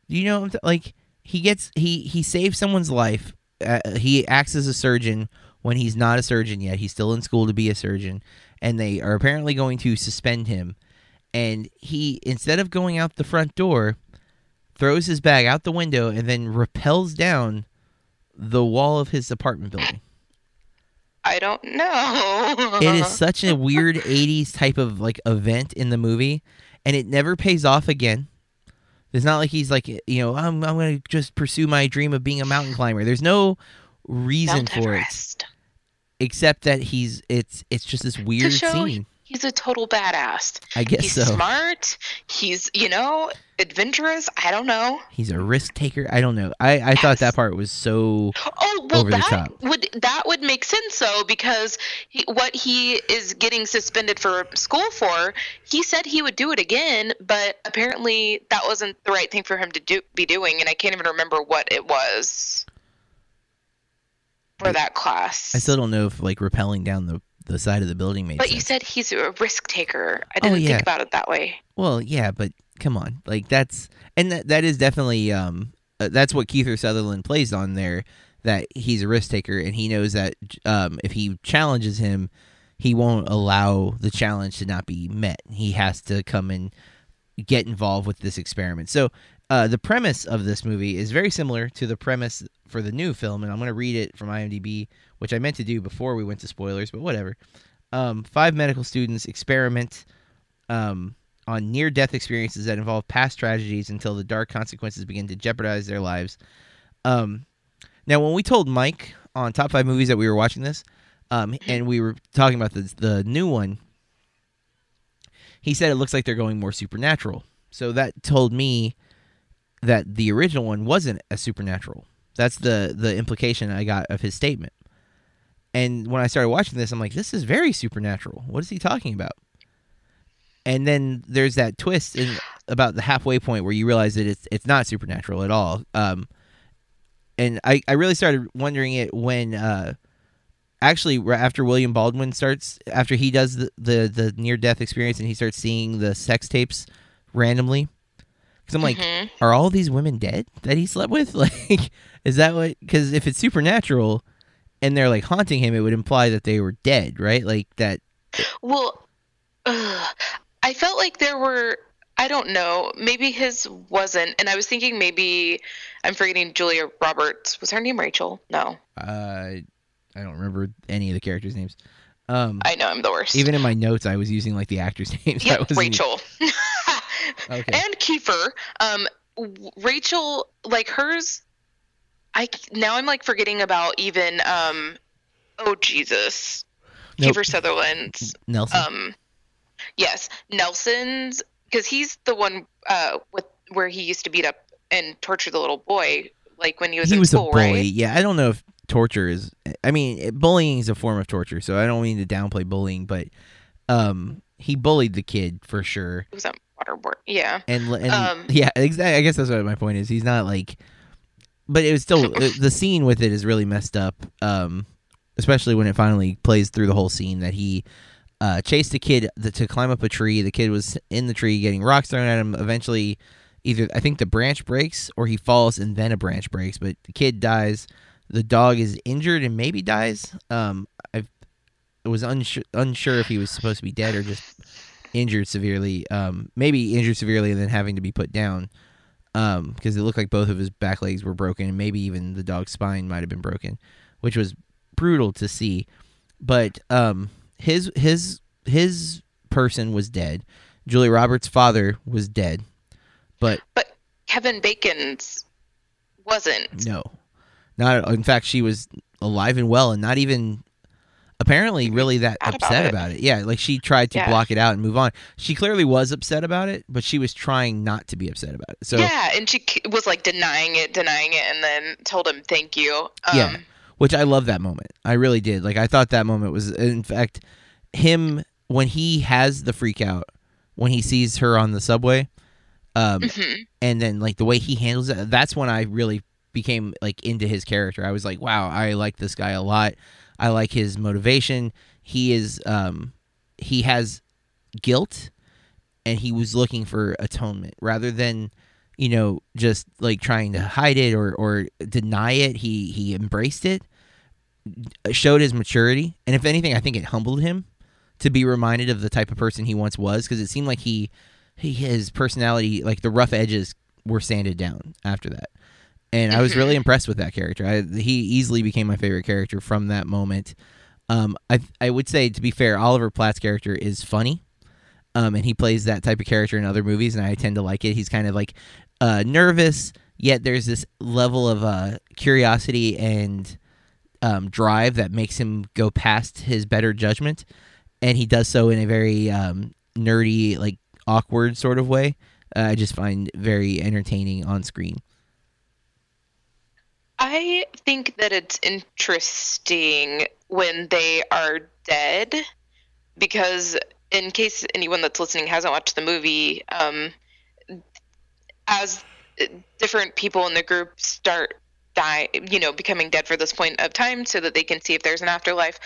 Do you know? what I'm t- Like he gets he he saves someone's life. Uh, he acts as a surgeon when he's not a surgeon yet. He's still in school to be a surgeon, and they are apparently going to suspend him. And he instead of going out the front door, throws his bag out the window and then rappels down the wall of his apartment building I don't know. it is such a weird 80s type of like event in the movie and it never pays off again it's not like he's like you know i'm, I'm gonna just pursue my dream of being a mountain climber there's no reason Mount for it. Except that he's it's it's just this weird show scene. He's a total badass. i guess He's so. smart. He's, you know, adventurous. I don't know. he's a risk taker. I don't know. I i thought that part was so Oh well, that would that would make sense though because he, what he is getting suspended for school for, he said he would do it again, but apparently that wasn't the right thing for him to do be doing, and I can't even remember what it was for that class. i still don't know if like rappelling down the the side of the building made but sense you said he's a risk taker. I Oh, didn't yeah. think about it that way. Well, yeah, but come on, like that's and that that is definitely um uh, that's what Kiefer Sutherland plays on there. That he's a risk taker and he knows that um if he challenges him, he won't allow the challenge to not be met. He has to come and get involved with this experiment. So uh, the premise of this movie is very similar to the premise for the new film, and I'm going to read it from IMDb, which I meant to do before we went to spoilers, but whatever. Um, five medical students experiment um, on near death experiences that involve past tragedies until the dark consequences begin to jeopardize their lives. Um, now, when we told Mike on top five movies that we were watching this, um, and we were talking about the the new one, he said it looks like they're going more supernatural. So that told me that the original one wasn't a supernatural. That's the the implication I got of his statement. And when I started watching this, I'm like, this is very supernatural. What is he talking about? And then there's that twist in about the halfway point where you realize that it's it's not supernatural at all. Um, and I, I really started wondering it when uh, actually after William Baldwin starts after he does the, the, the near death experience and he starts seeing the sex tapes randomly because I'm like, Mhm. are all these women dead that he slept with? Like, is that what? Because if it's supernatural and they're like haunting him, it would imply that they were dead, right? Like that. Well, ugh, I felt like there were. I don't know. Maybe his wasn't, and I was thinking maybe I'm forgetting Julia Roberts. Was her name Rachel? No, Uh, I don't remember any of the characters' names. Um, I know I'm the worst. even in my notes, I was using like the actors' names. Yep, Rachel. Okay. And Kiefer. Um, Rachel, like hers. I now I'm like forgetting about even. Um, oh Jesus, Nope. Kiefer Sutherland's. Nelson. Um, yes, Nelson's because he's the one uh with where he used to beat up and torture the little boy, like when he was he in was school, a bully. right? Yeah, I don't know if torture is. I mean, bullying is a form of torture, so I don't mean to downplay bullying, but um, he bullied the kid for sure. He was waterboard. Yeah. And and Um, yeah, exactly. I guess that's what my point is. He's not like, but it was still the scene with it is really messed up. Um, especially when it finally plays through the whole scene that he uh, chased a kid to climb up a tree. The kid was in the tree getting rocks thrown at him. Eventually, either I think the branch breaks or he falls and then a branch breaks. But the kid dies. The dog is injured and maybe dies. Um, I was unsure unsure if he was supposed to be dead or just injured severely. Um, maybe injured severely and then having to be put down. Um, because it looked like both of his back legs were broken, and maybe even the dog's spine might have been broken, which was brutal to see. But um, his his his person was dead. Julia Roberts' father was dead, but But Kevin Bacon's wasn't. no, not. In fact, she was alive and well, and not even apparently really that Mad about upset it. about it. Yeah, like she tried to Yeah. block it out and move on. She clearly was upset about it, but she was trying not to be upset about it. So yeah, and she was like denying it, denying it, and then told him thank you. Um, Yeah. which I love that moment. I really did. Like I thought that moment was in fact him when he has the freak out when he sees her on the subway um mhm. and then like the way he handles it that's when I really became like into his character. I was like, wow, I like this guy a lot. I like his motivation. He is um he has guilt and he was looking for atonement. Rather than you know just like trying to hide it or or deny it he he embraced it showed his maturity. And if anything i think it humbled him to be reminded of the type of person he once was because it seemed like he, he his personality like the rough edges were sanded down after that and i was really impressed with that character I, he easily became my favorite character from that moment um, I, I would say to be fair oliver platt's character is funny um, and he plays that type of character in other movies, and I tend to like it. He's kind of like uh, nervous, yet there's this level of uh, curiosity and um, drive that makes him go past his better judgment, and he does so in a very um, nerdy, like awkward sort of way. Uh, I just find very entertaining on screen. I think that it's interesting when they are dead because, in case anyone that's listening hasn't watched the movie, um, as different people in the group start die, you know, becoming dead for this point of time, so that they can see if there's an afterlife,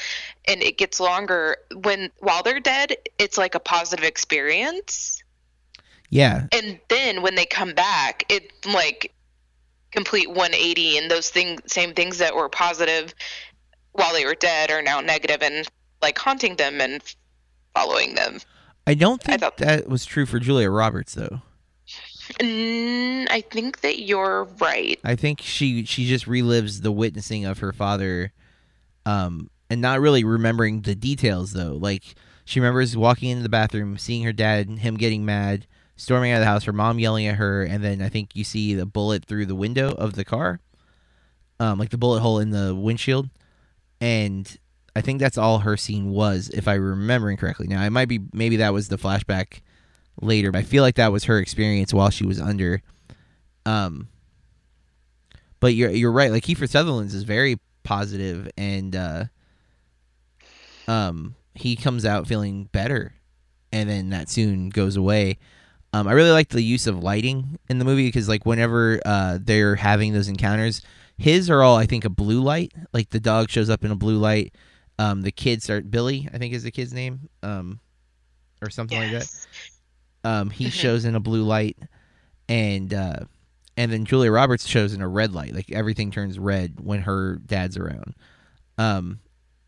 and it gets longer. When while they're dead, it's like a positive experience, Yeah, and then when they come back, it like complete 180 and those things same things that were positive while they were dead are now negative and like haunting them and following them. I don't I think thought- that was true for Julia Roberts though. I think that you're right. I think she she just relives the witnessing of her father, um, and not really remembering the details though. Like she remembers walking into the bathroom, seeing her dad, and him getting mad, storming out of the house, her mom yelling at her, and then I think you see the bullet through the window of the car, um, like the bullet hole in the windshield, and I think that's all her scene was, if I'm remembering correctly. Now it might be maybe that was the flashback later, but I feel like that was her experience while she was under. Um, but you're you're right. Like Kiefer Sutherland's is very positive, and uh, um, he comes out feeling better, and then that soon goes away. Um, I really like the use of lighting in the movie because like whenever uh, they're having those encounters, his are all I think a blue light. Like the dog shows up in a blue light. Um, the kids start Billy, I think is the kid's name, um, or something like that um, he shows in a blue light, and uh, and then Julia Roberts shows in a red light. Like everything turns red when her dad's around. Um,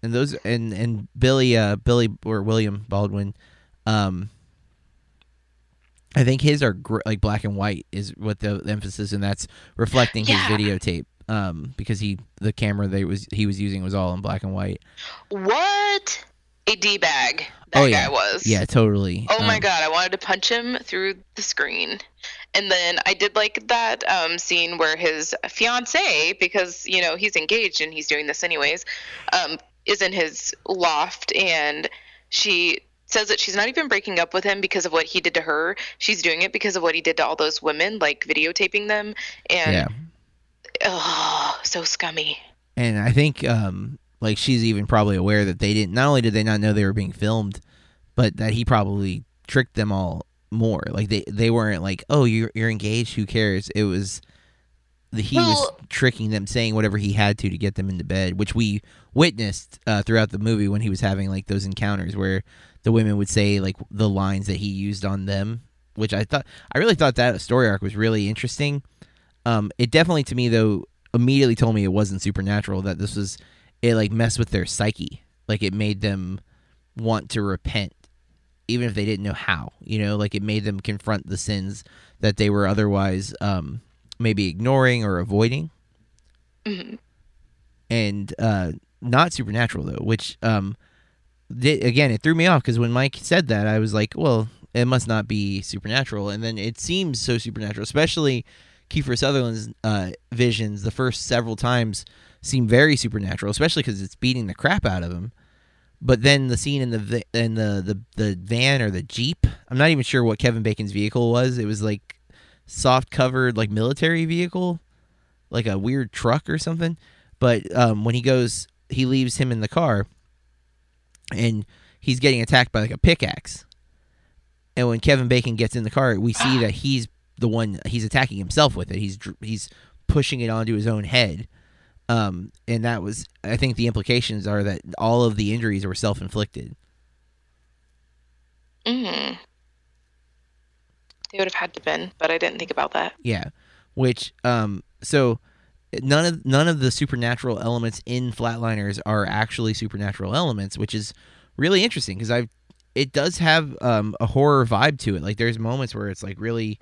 and those and and Billy, uh, Billy or William Baldwin, um, I think his are gr- like black and white is what the, the emphasis, and that's reflecting Yeah. his videotape. Um, because he the camera they was he was using was all in black and white. What a d bag that Oh, yeah. guy was. Yeah, totally. Oh my Um, god, I wanted to punch him through the screen. And then I did like that um, scene where his fiance, because you know he's engaged and he's doing this anyways, um, is in his loft, and she says that she's not even breaking up with him because of what he did to her. She's doing it because of what he did to all those women, like videotaping them, and Yeah. oh, so scummy. And I think um like she's even probably aware that they didn't not only did they not know they were being filmed, but that he probably tricked them all more. Like they they weren't like, "Oh, you're you're engaged, who cares?" It was the, he was tricking them saying whatever he had to to get them into bed, which we witnessed uh, throughout the movie when he was having like those encounters where the women would say like the lines that he used on them, which I thought I really thought that story arc was really interesting. Um, it definitely to me though immediately told me it wasn't supernatural that this was it like messed with their psyche like it made them want to repent even if they didn't know how you know like it made them confront the sins that they were otherwise um maybe ignoring or avoiding Mhm. and uh not supernatural though which um again it threw me off because when mike said that i was like well it must not be supernatural. And then it seems so supernatural especially kiefer sutherland's uh visions the first several times seem very supernatural especially because it's beating the crap out of him. But then the scene in the in the, the the van or the jeep i'm not even sure what kevin bacon's vehicle was. It was like soft covered like military vehicle like a weird truck or something. But um, when he goes he leaves him in the car and he's getting attacked by like a pickaxe. And when kevin bacon gets in the car we see that he's the one he's attacking himself with it. He's he's pushing it onto his own head. Um, and that was i think the implications are that all of the injuries were self-inflicted. Hmm They would have had to been, but I didn't think about that. Yeah, which um so none of none of the supernatural elements in Flatliners are actually supernatural elements, which is really interesting because I've it does have um a horror vibe to it. Like there's moments where it's like really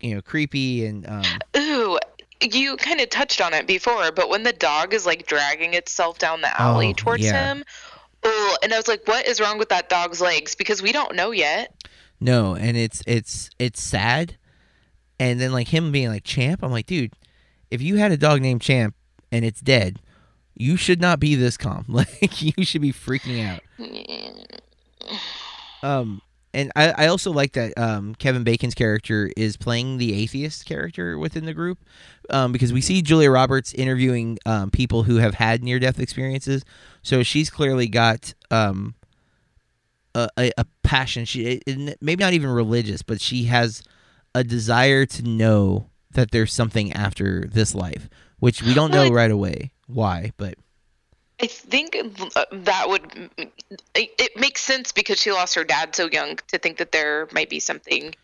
you know creepy and um Ooh, you kind of touched on it before, but when the dog is like dragging itself down the alley Oh, towards yeah. him, oh, and I was like, what is wrong with that dog's legs? Because we don't know yet. no, and it's it's it's sad. And then like him being like Champ, I'm like, dude, if you had a dog named Champ and it's dead, you should not be this calm. Like you should be freaking out. Um, and I, I also like that um, Kevin Bacon's character is playing the atheist character within the group um, because we see Julia Roberts interviewing um, people who have had near death experiences. So she's clearly got um, a, a, a passion. She maybe not even religious, but she has a desire to know that there's something after this life, which we don't know right away why. But I think that would it, makes sense because she lost her dad so young to think that there might be something.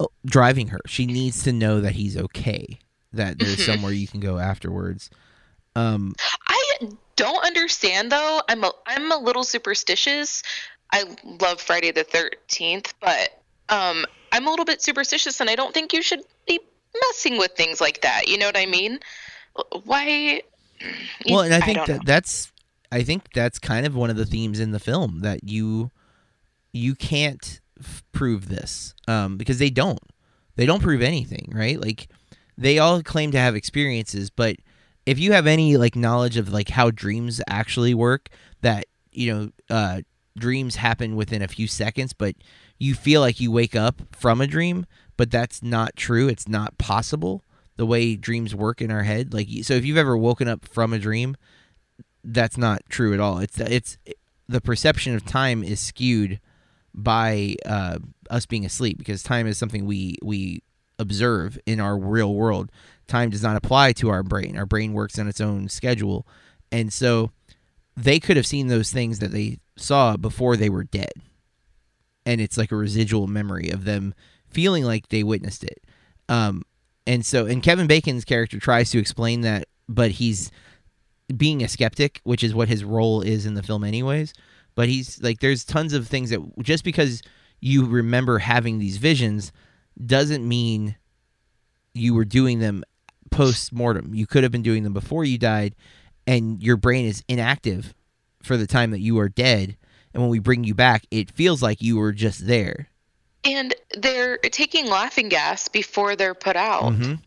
oh, driving her. She needs to know that he's okay. That there's Mhm. somewhere you can go afterwards. Um, I don't understand though. I'm a I'm a little superstitious. I love Friday the 13th, but um I'm a little bit superstitious and I don't think you should be messing with things like that. You know what I mean? Why Well, and I think don't that know. that's I think that's kind of one of the themes in the film that you you can't f- prove this um, because they don't they don't prove anything, right? Like they all claim to have experiences, but if you have any like knowledge of like how dreams actually work, that you know uh, dreams happen within a few seconds, but you feel like you wake up from a dream, but that's not true. It's not possible the way dreams work in our head. Like so, if you've ever woken up from a dream, that's not true at all. It's it's the perception of time is skewed by uh, us being asleep because time is something we we observe in our real world. Time does not apply to our brain. Our brain works on its own schedule, and so they could have seen those things that they saw before they were dead, and it's like a residual memory of them feeling like they witnessed it. Um, and so, and Kevin Bacon's character tries to explain that, but he's being a skeptic, which is what his role is in the film, anyways. But he's like, there's tons of things that just because you remember having these visions doesn't mean you were doing them post mortem. You could have been doing them before you died, and your brain is inactive for the time that you are dead. And when we bring you back, it feels like you were just there. And they're taking laughing gas before they're put out. Mhm.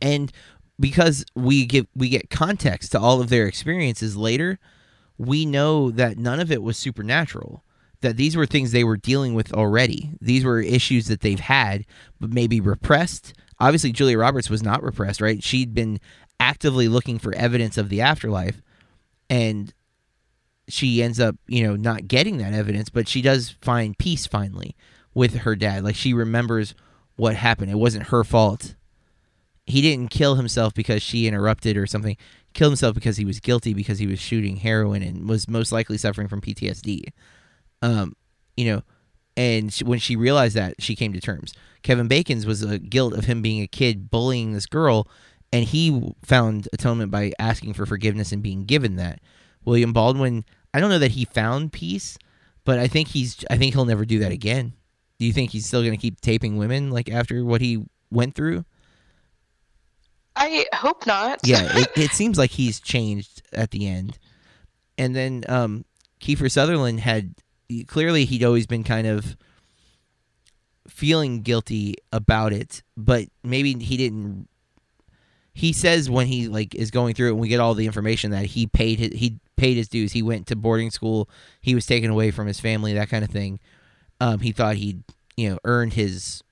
And because we give we get context to all of their experiences later, we know that none of it was supernatural. That these were things they were dealing with already. These were issues that they've had, but maybe repressed. Obviously, Julia Roberts was not repressed, right? She'd been actively looking for evidence of the afterlife, and she ends up, you know, not getting that evidence, but she does find peace finally with her dad. Like she remembers what happened. It wasn't her fault. He didn't kill himself because she interrupted or something. Killed himself because he was guilty because he was shooting heroin and was most likely suffering from PTSD. Um, you know, and when she realized that, she came to terms. Kevin Bacon's was a guilt of him being a kid bullying this girl, and he found atonement by asking for forgiveness and being given that. William Baldwin, I don't know that he found peace, but I think he's I think he'll never do that again. Do you think he's still going to keep taping women like after what he went through? I hope not. Yeah, it, it seems like he's changed at the end. And then um, Kiefer Sutherland had clearly he'd always been kind of feeling guilty about it, but maybe he didn't. He says when he like is going through it, and we get all the information that he paid his, he paid his dues. He went to boarding school. He was taken away from his family, that kind of thing. Um, he thought he'd you know earned his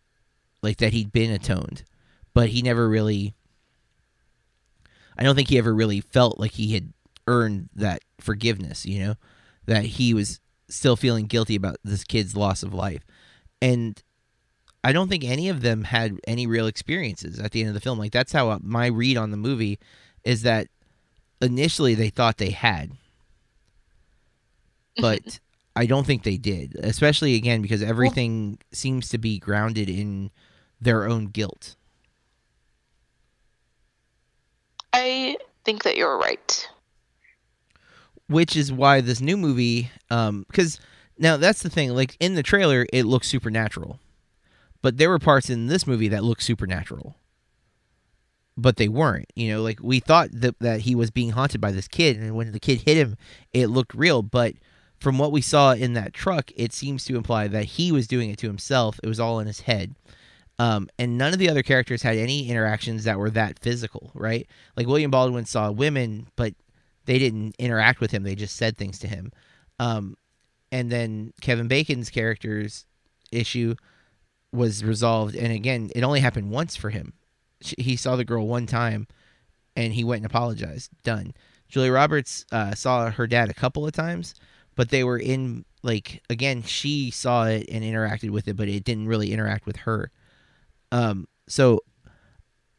like that he'd been atoned, but he never really. I don't think he ever really felt like he had earned that forgiveness. You know, that he was still feeling guilty about this kid's loss of life, and I don't think any of them had any real experiences at the end of the film. Like that's how uh, my read on the movie is that initially they thought they had, but I don't think they did. Especially again because everything seems to be grounded in their own guilt. I think that you're right. which is why this new movie um because now that's the thing like in the trailer it looks supernatural but there were parts in this movie that looked supernatural but they weren't you know like we thought that, that he was being haunted by this kid and when the kid hit him it looked real but from what we saw in that truck it seems to imply that he was doing it to himself it was all in his head um, and none of the other characters had any interactions that were that physical right like william baldwin saw women but they didn't interact with him; they just said things to him. Um, and then Kevin Bacon's character's issue was resolved, and again, it only happened once for him. He saw the girl one time, and he went and apologized. Done. Julia Roberts uh, saw her dad a couple of times, but they were in like again, she saw it and interacted with it, but it didn't really interact with her. Um, so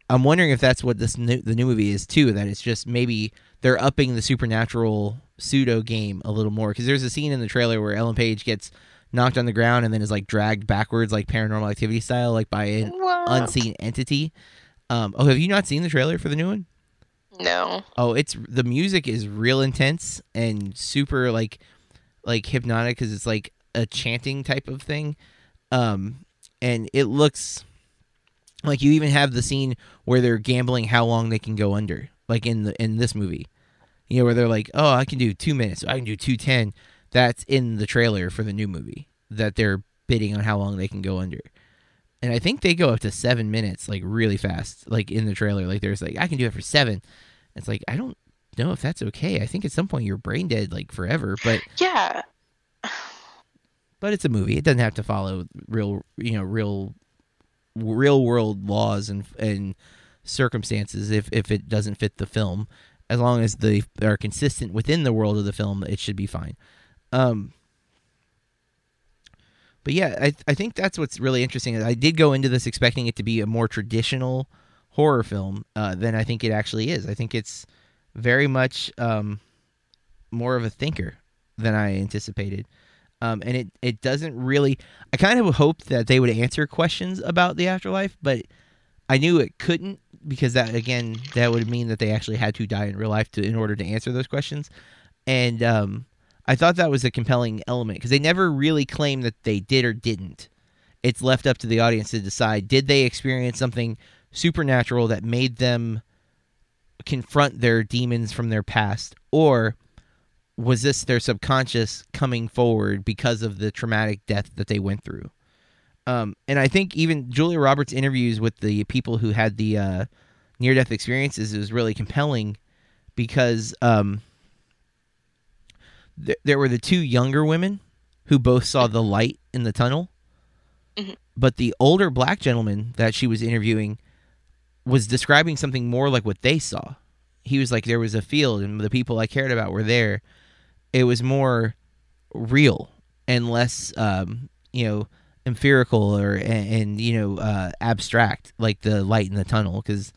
I'm wondering if that's what this new, the new movie is too. That it's just maybe they're upping the supernatural pseudo game a little more because there's a scene in the trailer where Ellen Page gets knocked on the ground and then is like dragged backwards like Paranormal Activity style, like by an unseen entity. Um, oh, have you not seen the trailer for the new one? No. Oh, it's the music is real intense and super like like hypnotic because it's like a chanting type of thing, um, and it looks like you even have the scene where they're gambling how long they can go under, like in the in this movie, you know, where they're like, oh, I can do two minutes, I can do two ten. That's in the trailer for the new movie that they're bidding on how long they can go under. And I think they go up to seven minutes, like really fast, like in the trailer. Like there's like I can do it for seven. It's like I don't know if that's okay. I think at some point you're brain dead like forever, but Yeah. but it's a movie. It doesn't have to follow real, you know, real, real world laws and and circumstances if if it doesn't fit the film. As long as they are consistent within the world of the film, it should be fine. Um, but yeah, I I think that's what's really interesting. I did go into this expecting it to be a more traditional horror film uh, than I think it actually is. I think it's very much um, more of a thinker than I anticipated. Um, and it, it doesn't really. I kind of hoped that they would answer questions about the afterlife, but I knew it couldn't because that again that would mean that they actually had to die in real life to in order to answer those questions. And um, I thought that was a compelling element because they never really claim that they did or didn't. It's left up to the audience to decide: did they experience something supernatural that made them confront their demons from their past, or was this their subconscious coming forward because of the traumatic death that they went through? Um, and I think even Julia Roberts' interviews with the people who had the uh, near death experiences is really compelling because um, th- there were the two younger women who both saw the light in the tunnel, Mhm. but the older black gentleman that she was interviewing was describing something more like what they saw. He was like, there was a field, and the people I cared about were there. It was more real and less, um, you know, empirical or and, and you know uh, abstract, like the light in the tunnel. Because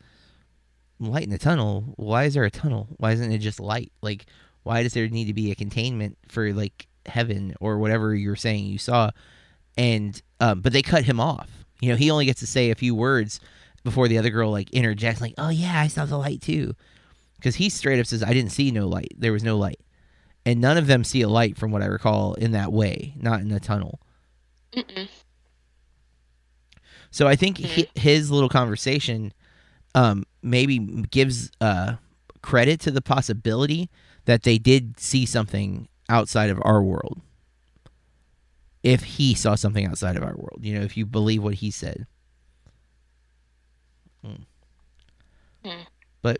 light in the tunnel, why is there a tunnel? Why isn't it just light? Like, why does there need to be a containment for like heaven or whatever you're saying you saw? And um, but they cut him off. You know, he only gets to say a few words before the other girl like interjects, like, "Oh yeah, I saw the light too," because he straight up says, "I didn't see no light. There was no light." And none of them see a light, from what I recall, in that way, not in a tunnel. Mm-mm. So I think hi his little conversation um, maybe gives uh, credit to the possibility that they did see something outside of our world. If he saw something outside of our world, you know, if you believe what he said. Hmm. Hmm. But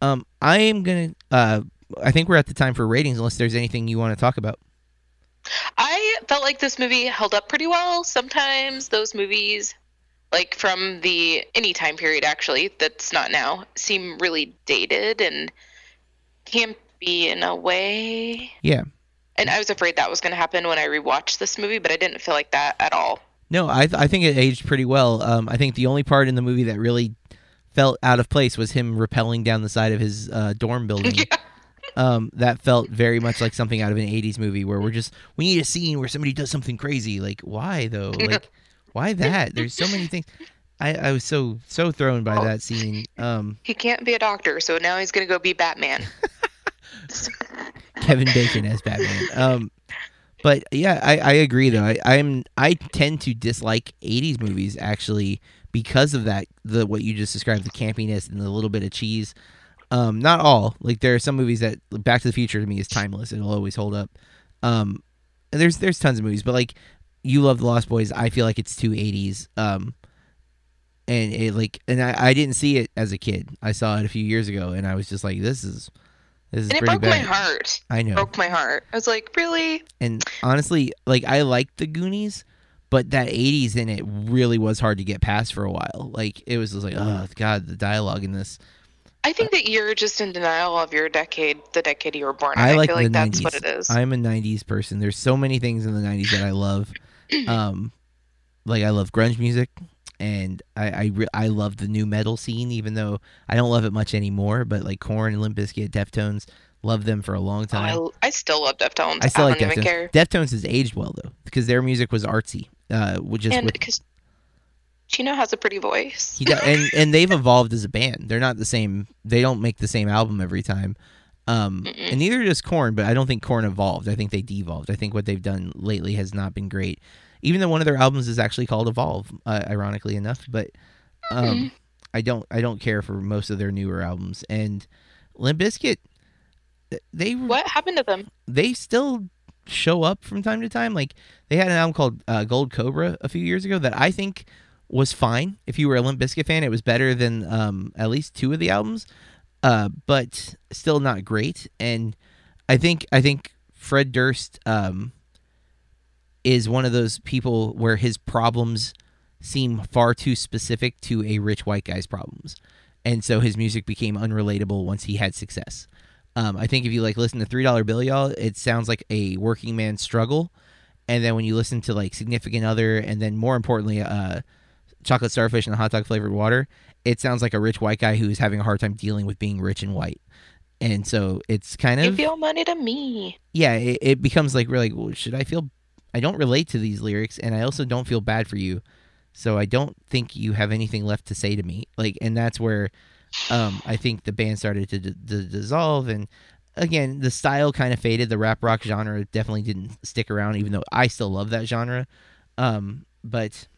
um, I am gonna. Uh, I think we're at the time for ratings, unless there's anything you want to talk about. I felt like this movie held up pretty well. Sometimes those movies, like from the any time period actually, that's not now, seem really dated and campy in a way. Yeah. And I was afraid that was going to happen when I rewatched this movie, but I didn't feel like that at all. No, I I think it aged pretty well. Um, I think the only part in the movie that really felt out of place was him rappelling down the side of his uh, dorm building. Yeah. Um, that felt very much like something out of an '80s movie where we're just we need a scene where somebody does something crazy. Like why though? Like why that? There's so many things. I, I was so so thrown by Oh. that scene. Um, He can't be a doctor, so now he's going to go be Batman. Kevin Bacon as Batman. Um, but yeah, I, I agree though. I, I'm I tend to dislike '80s movies actually because of that. The what you just described, the campiness and the little bit of cheese. Um, not all. Like there are some movies that Back to the Future to me is timeless. It'll always hold up. Um, and there's there's tons of movies, but like you love the Lost Boys. I feel like it's too '80s. Um, and it like and I, I didn't see it as a kid. I saw it a few years ago, and I was just like, this is this is and it broke bad. my heart. I know. It broke my heart. I was like, really? And honestly, like I liked the Goonies, but that '80s in it really was hard to get past for a while. Like it was just like, oh god, the dialogue in this. I think that you're just in denial of your decade, the decade you were born in. I I, like feel the like that's 90s. what it is. I'm a '90s person. There's so many things in the '90s that I love. Um, like I love grunge music, and I I, re- I love the nu metal scene, even though I don't love it much anymore. But like Korn and Limp Bizkit, Deftones, love them for a long time. I, I still love Deftones. I still I like don't even Deftones. care. Deftones has aged well though, because their music was artsy. Uh, with just and because Chino has a pretty voice. He does, and and they've evolved as a band. They're not the same. They don't make the same album every time. Um, Mm-mm. and neither does Korn, but I don't think Korn evolved. I think they devolved. I think what they've done lately has not been great. Even though one of their albums is actually called Evolve, uh, ironically enough. But um, Mhm. I don't I don't care for most of their newer albums. And Limp Bizkit, they What happened to them? they still show up from time to time. Like they had an album called uh, Gold Cobra a few years ago that I think was fine. If you were a Limp Bizkit fan, it was better than um, at least two of the albums, uh, but still not great. And I think I think Fred Durst um, is one of those people where his problems seem far too specific to a rich white guy's problems, and so his music became unrelatable once he had success. Um, I think if you like listen to Three Dollar Bill, y'all, it sounds like a working man's struggle, and then when you listen to like Significant Other, and then more importantly, uh, Chocolate Starfish and Hot Dog Flavored Water, it sounds like a rich white guy who's having a hard time dealing with being rich and white, and so it's kind of Give your money to me. yeah, it, it becomes like really, well, should I feel? I don't relate to these lyrics, and I also don't feel bad for you, so I don't think you have anything left to say to me. Like, and that's where, um, I think the band started to, d- to dissolve, and again, the style kind of faded. The rap rock genre definitely didn't stick around, even though I still love that genre. Um, but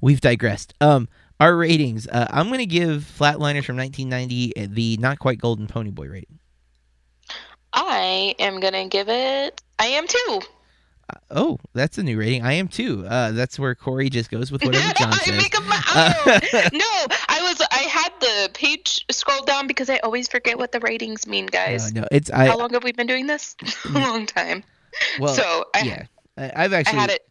we've digressed. Um, our ratings. Uh, I'm gonna give Flatliners from 1990 the not quite golden pony boy rating. I am gonna give it. I am too. Uh, oh, that's a new rating. I am too. Uh, that's where Corey just goes with whatever John I says. make up my Uh, own. no, I was. I had the page scrolled down because I always forget what the ratings mean, guys. No, no, it's I. How long have we been doing this? a long time. Well, so I, yeah, I, I've I actually had it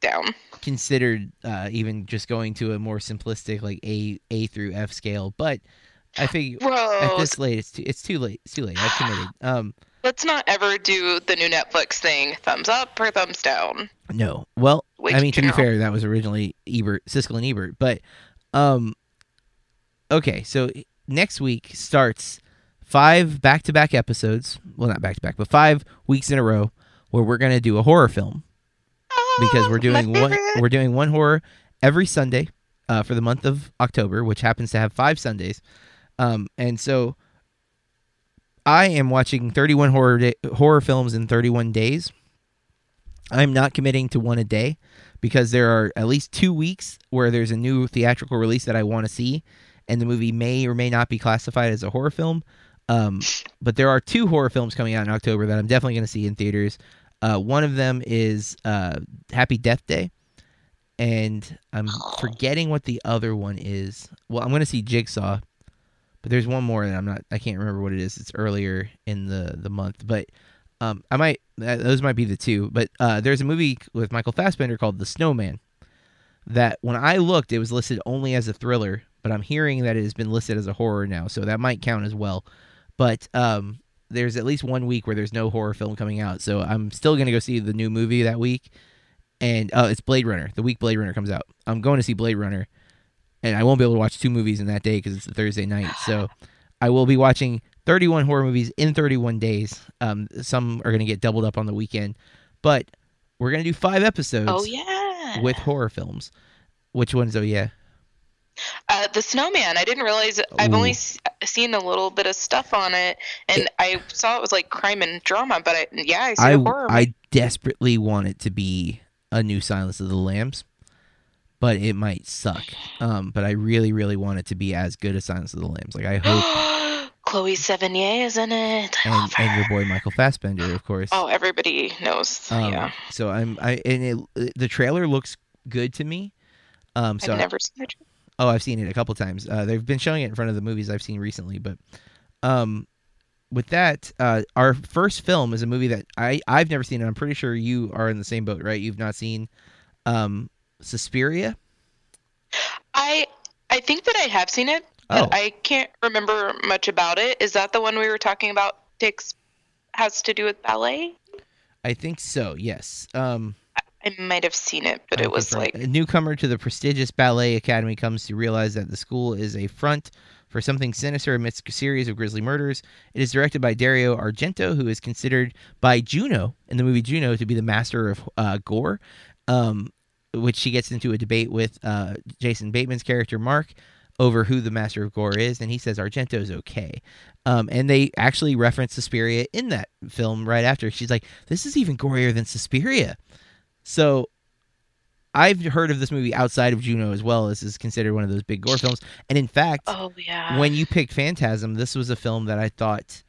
down. considered uh, even just going to a more simplistic like A A through F scale, but I figure at this late it's too it's too late. It's too late. I've committed. Um, let's not ever do the new Netflix thing. Thumbs up or thumbs down. no. Well, Way I mean to be general. fair, that was originally Ebert, Siskel and Ebert, but um, okay. So next week starts five back-to-back episodes. Well, not back-to-back, but five weeks in a row where we're gonna do a horror film. because we're Oh, doing one we're doing one horror every Sunday uh, for the month of October, which happens to have five Sundays. Um, and so I am watching 31 horror day, horror films in 31 days. I'm not committing to one a day because there are at least two weeks where there's a new theatrical release that I want to see, and the movie may or may not be classified as a horror film. Um, but there are two horror films coming out in October that I'm definitely going to see in theaters. Uh, one of them is uh, Happy Death Day, and I'm forgetting what the other one is. Well, I'm going to see Jigsaw, but there's one more that I'm not. I can't remember what it is. It's earlier in the the month, but um, I might. Uh, those might be the two. But uh, there's a movie with Michael Fassbender called The Snowman. That when I looked, it was listed only as a thriller, but I'm hearing that it has been listed as a horror now, so that might count as well. But um, there's at least one week where there's no horror film coming out, so I'm still gonna go see the new movie that week. And uh, it's Blade Runner. The week Blade Runner comes out, I'm going to see Blade Runner, and I won't be able to watch two movies in that day because it's a Thursday night. So I will be watching 31 horror movies in 31 days. Um, some are gonna get doubled up on the weekend, but we're gonna do five episodes Oh yeah. with horror films. Which ones? Oh yeah. Uh, the Snowman. I didn't realize. I've only s- seen a little bit of stuff on it, and I saw it was like crime and drama. But I, yeah, I I horror. I desperately want it to be a new Silence of the Lambs, but it might suck. Um, but I really, really want it to be as good as Silence of the Lambs. Like I hope, Chloe Sevigny is in it. I and and your boy Michael Fassbender, of course. Oh, everybody knows. Um, yeah, So I'm I and it, the trailer looks good to me. Um, so I've never seen it. Oh, I've seen it a couple times. Uh, they've been showing it in front of the movies I've seen recently. But um, with that, uh, our first film is a movie that I I've never seen. And I'm pretty sure you are in the same boat, right? You've not seen um, Suspiria. I I think that I have seen it, but Oh. I can't remember much about it. Is that the one we were talking about? Takes has to do with ballet. I think so. Yes. Um, I might have seen it, but it was like a newcomer to the prestigious ballet academy comes to realize that the school is a front for something sinister amidst a series of grisly murders. It is directed by Dario Argento, who is considered by Juno in the movie Juno to be the master of uh, gore. Um, which she gets into a debate with uh, Jason Bateman's character Mark over who the master of gore is, and he says Argento's okay. Um, and they actually reference Suspiria in that film right after. She's like, "This is even gorier than Suspiria." So I've heard of this movie outside of Juno as well. This is considered one of those big gore films. And in fact, Oh yeah. when you picked Phantasm, this was a film that I thought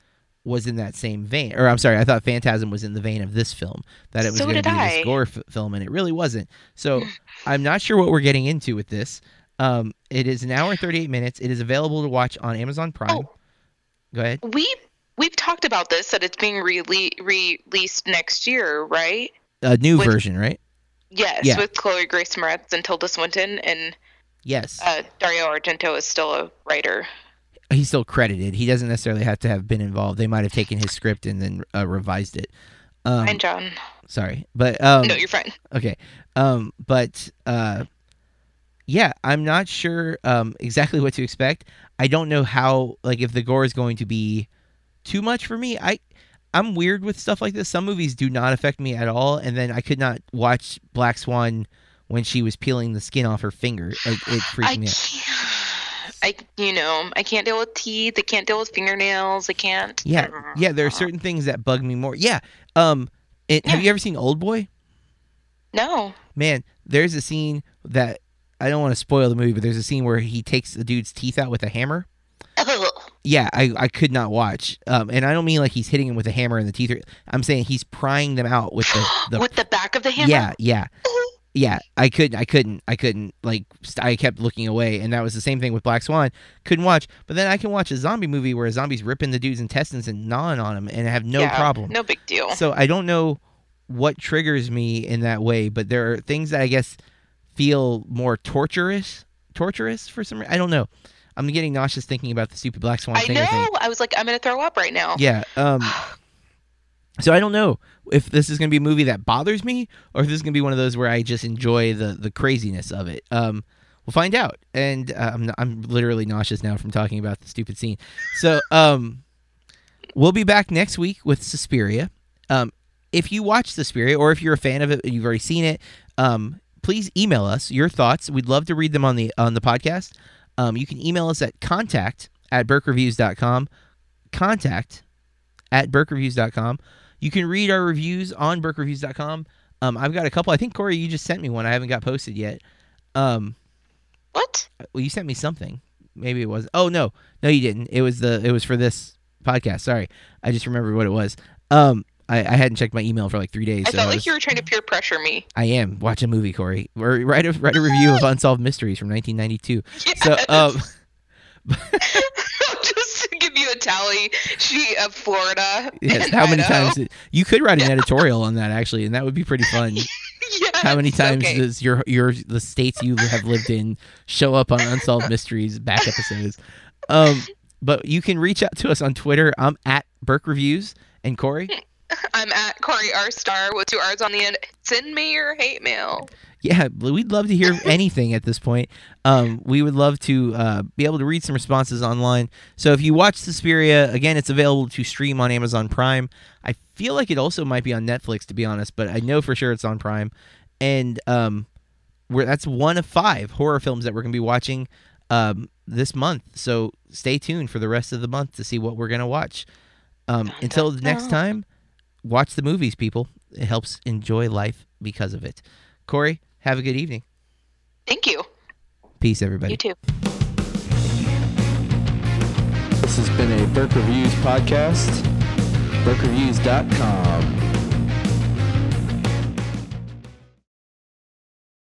was in that same vein. Or I'm sorry, I thought Phantasm was in the vein of this film. That it was So going to be I. this gore f- film, and it really wasn't. So I'm not sure what we're getting into with this. Um, it is an hour and 38 minutes. It is available to watch on Amazon Prime. Oh. Go ahead. we we've talked about this that it's being rele- released next year, right? A new With- version, right? Yes, Yeah. with Chloe Grace Moretz and Tilda Swinton, and Yes. uh, Dario Argento is still a writer. He's still credited. He doesn't necessarily have to have been involved. They might have taken his script and then uh, revised it. Um, Fine, John. sorry, but um, no, you're fine. Okay. Um, but uh, yeah, I'm not sure um, exactly what to expect. I don't know how like if the gore is going to be too much for me. I I'm weird with stuff like this. Some movies do not affect me at all, and then I could not watch Black Swan when she was peeling the skin off her finger. Like it freaked I me out. I you know I can't deal with teeth. I can't deal with fingernails. I can't. Yeah, yeah. There are certain things that bug me more. Yeah. Um, it, have you ever seen Old Boy? No. Man, there's a scene that I don't want to spoil the movie, but there's a scene where he takes the dude's teeth out with a hammer. Ugh. Yeah, I, I could not watch. Um, and I don't mean like he's hitting him with a hammer and the teeth. Are, I'm saying he's prying them out with the, the with the back of the hammer. yeah, yeah, yeah. I couldn't, I couldn't, I couldn't. Like st- I kept looking away, and that was the same thing with Black Swan. Couldn't watch. But then I can watch a zombie movie where a zombie's ripping the dude's intestines and gnawing on him, and I have no Yeah, problem. No big deal. So I don't know what triggers me in that way, but there are things that I guess feel more torturous, torturous for some. re- I don't know. I'm getting nauseous thinking about the stupid Black Swan thing. I know. thing. I was like, I'm gonna throw up right now. Yeah. Um. So I don't know if this is going to be a movie that bothers me, or if this is going to be one of those where I just enjoy the the craziness of it. Um. We'll find out. And uh, I'm I'm literally nauseous now from talking about the stupid scene. So um, we'll be back next week with Suspiria. Um, if you watch Suspiria, or if you're a fan of it and you've already seen it, um, please email us your thoughts. We'd love to read them on the on the podcast. Um, you can email us at contact at burkereviews.com. Contact at burkereviews.com. You can read our reviews on burkereviews.com. Um, I've got a couple. I think Corey, you just sent me one. I haven't got posted yet. Um, What? well, you sent me something. Maybe it was. Oh no, no, you didn't. It was the. It was for this podcast. Sorry, I just remembered what it was. Um, I, I hadn't checked my email for like three days. I so felt I like you were trying to peer pressure me. I am. Watch a movie, Corey. Or write a write a review of Unsolved Mysteries from 1992. So, um, tally sheet of Florida. yes. How many Idaho. times you could write an editorial on that actually, and that would be pretty fun. Yes, How many times okay. does your your the states you have lived in show up on Unsolved Mysteries back episodes? Um, but you can reach out to us on Twitter. I'm at Burke Reviews and Corey. I'm at Corey R Star with two R's on the end. Send me your hate mail. Yeah, we'd love to hear anything at this point. Um, we would love to uh, be able to read some responses online. So if you watch Suspiria, again, it's available to stream on Amazon Prime. I feel like it also might be on Netflix, to be honest, but I know for sure it's on Prime. And um, we're, that's one of five horror films that we're going to be watching um, this month. So stay tuned for the rest of the month to see what we're going to watch. Um, until the next time, watch the movies, people. It helps enjoy life because of it. Corey, have a good evening. Thank you. Peace, everybody. You too. This has been a Burke Reviews podcast. BurkeReviews.com.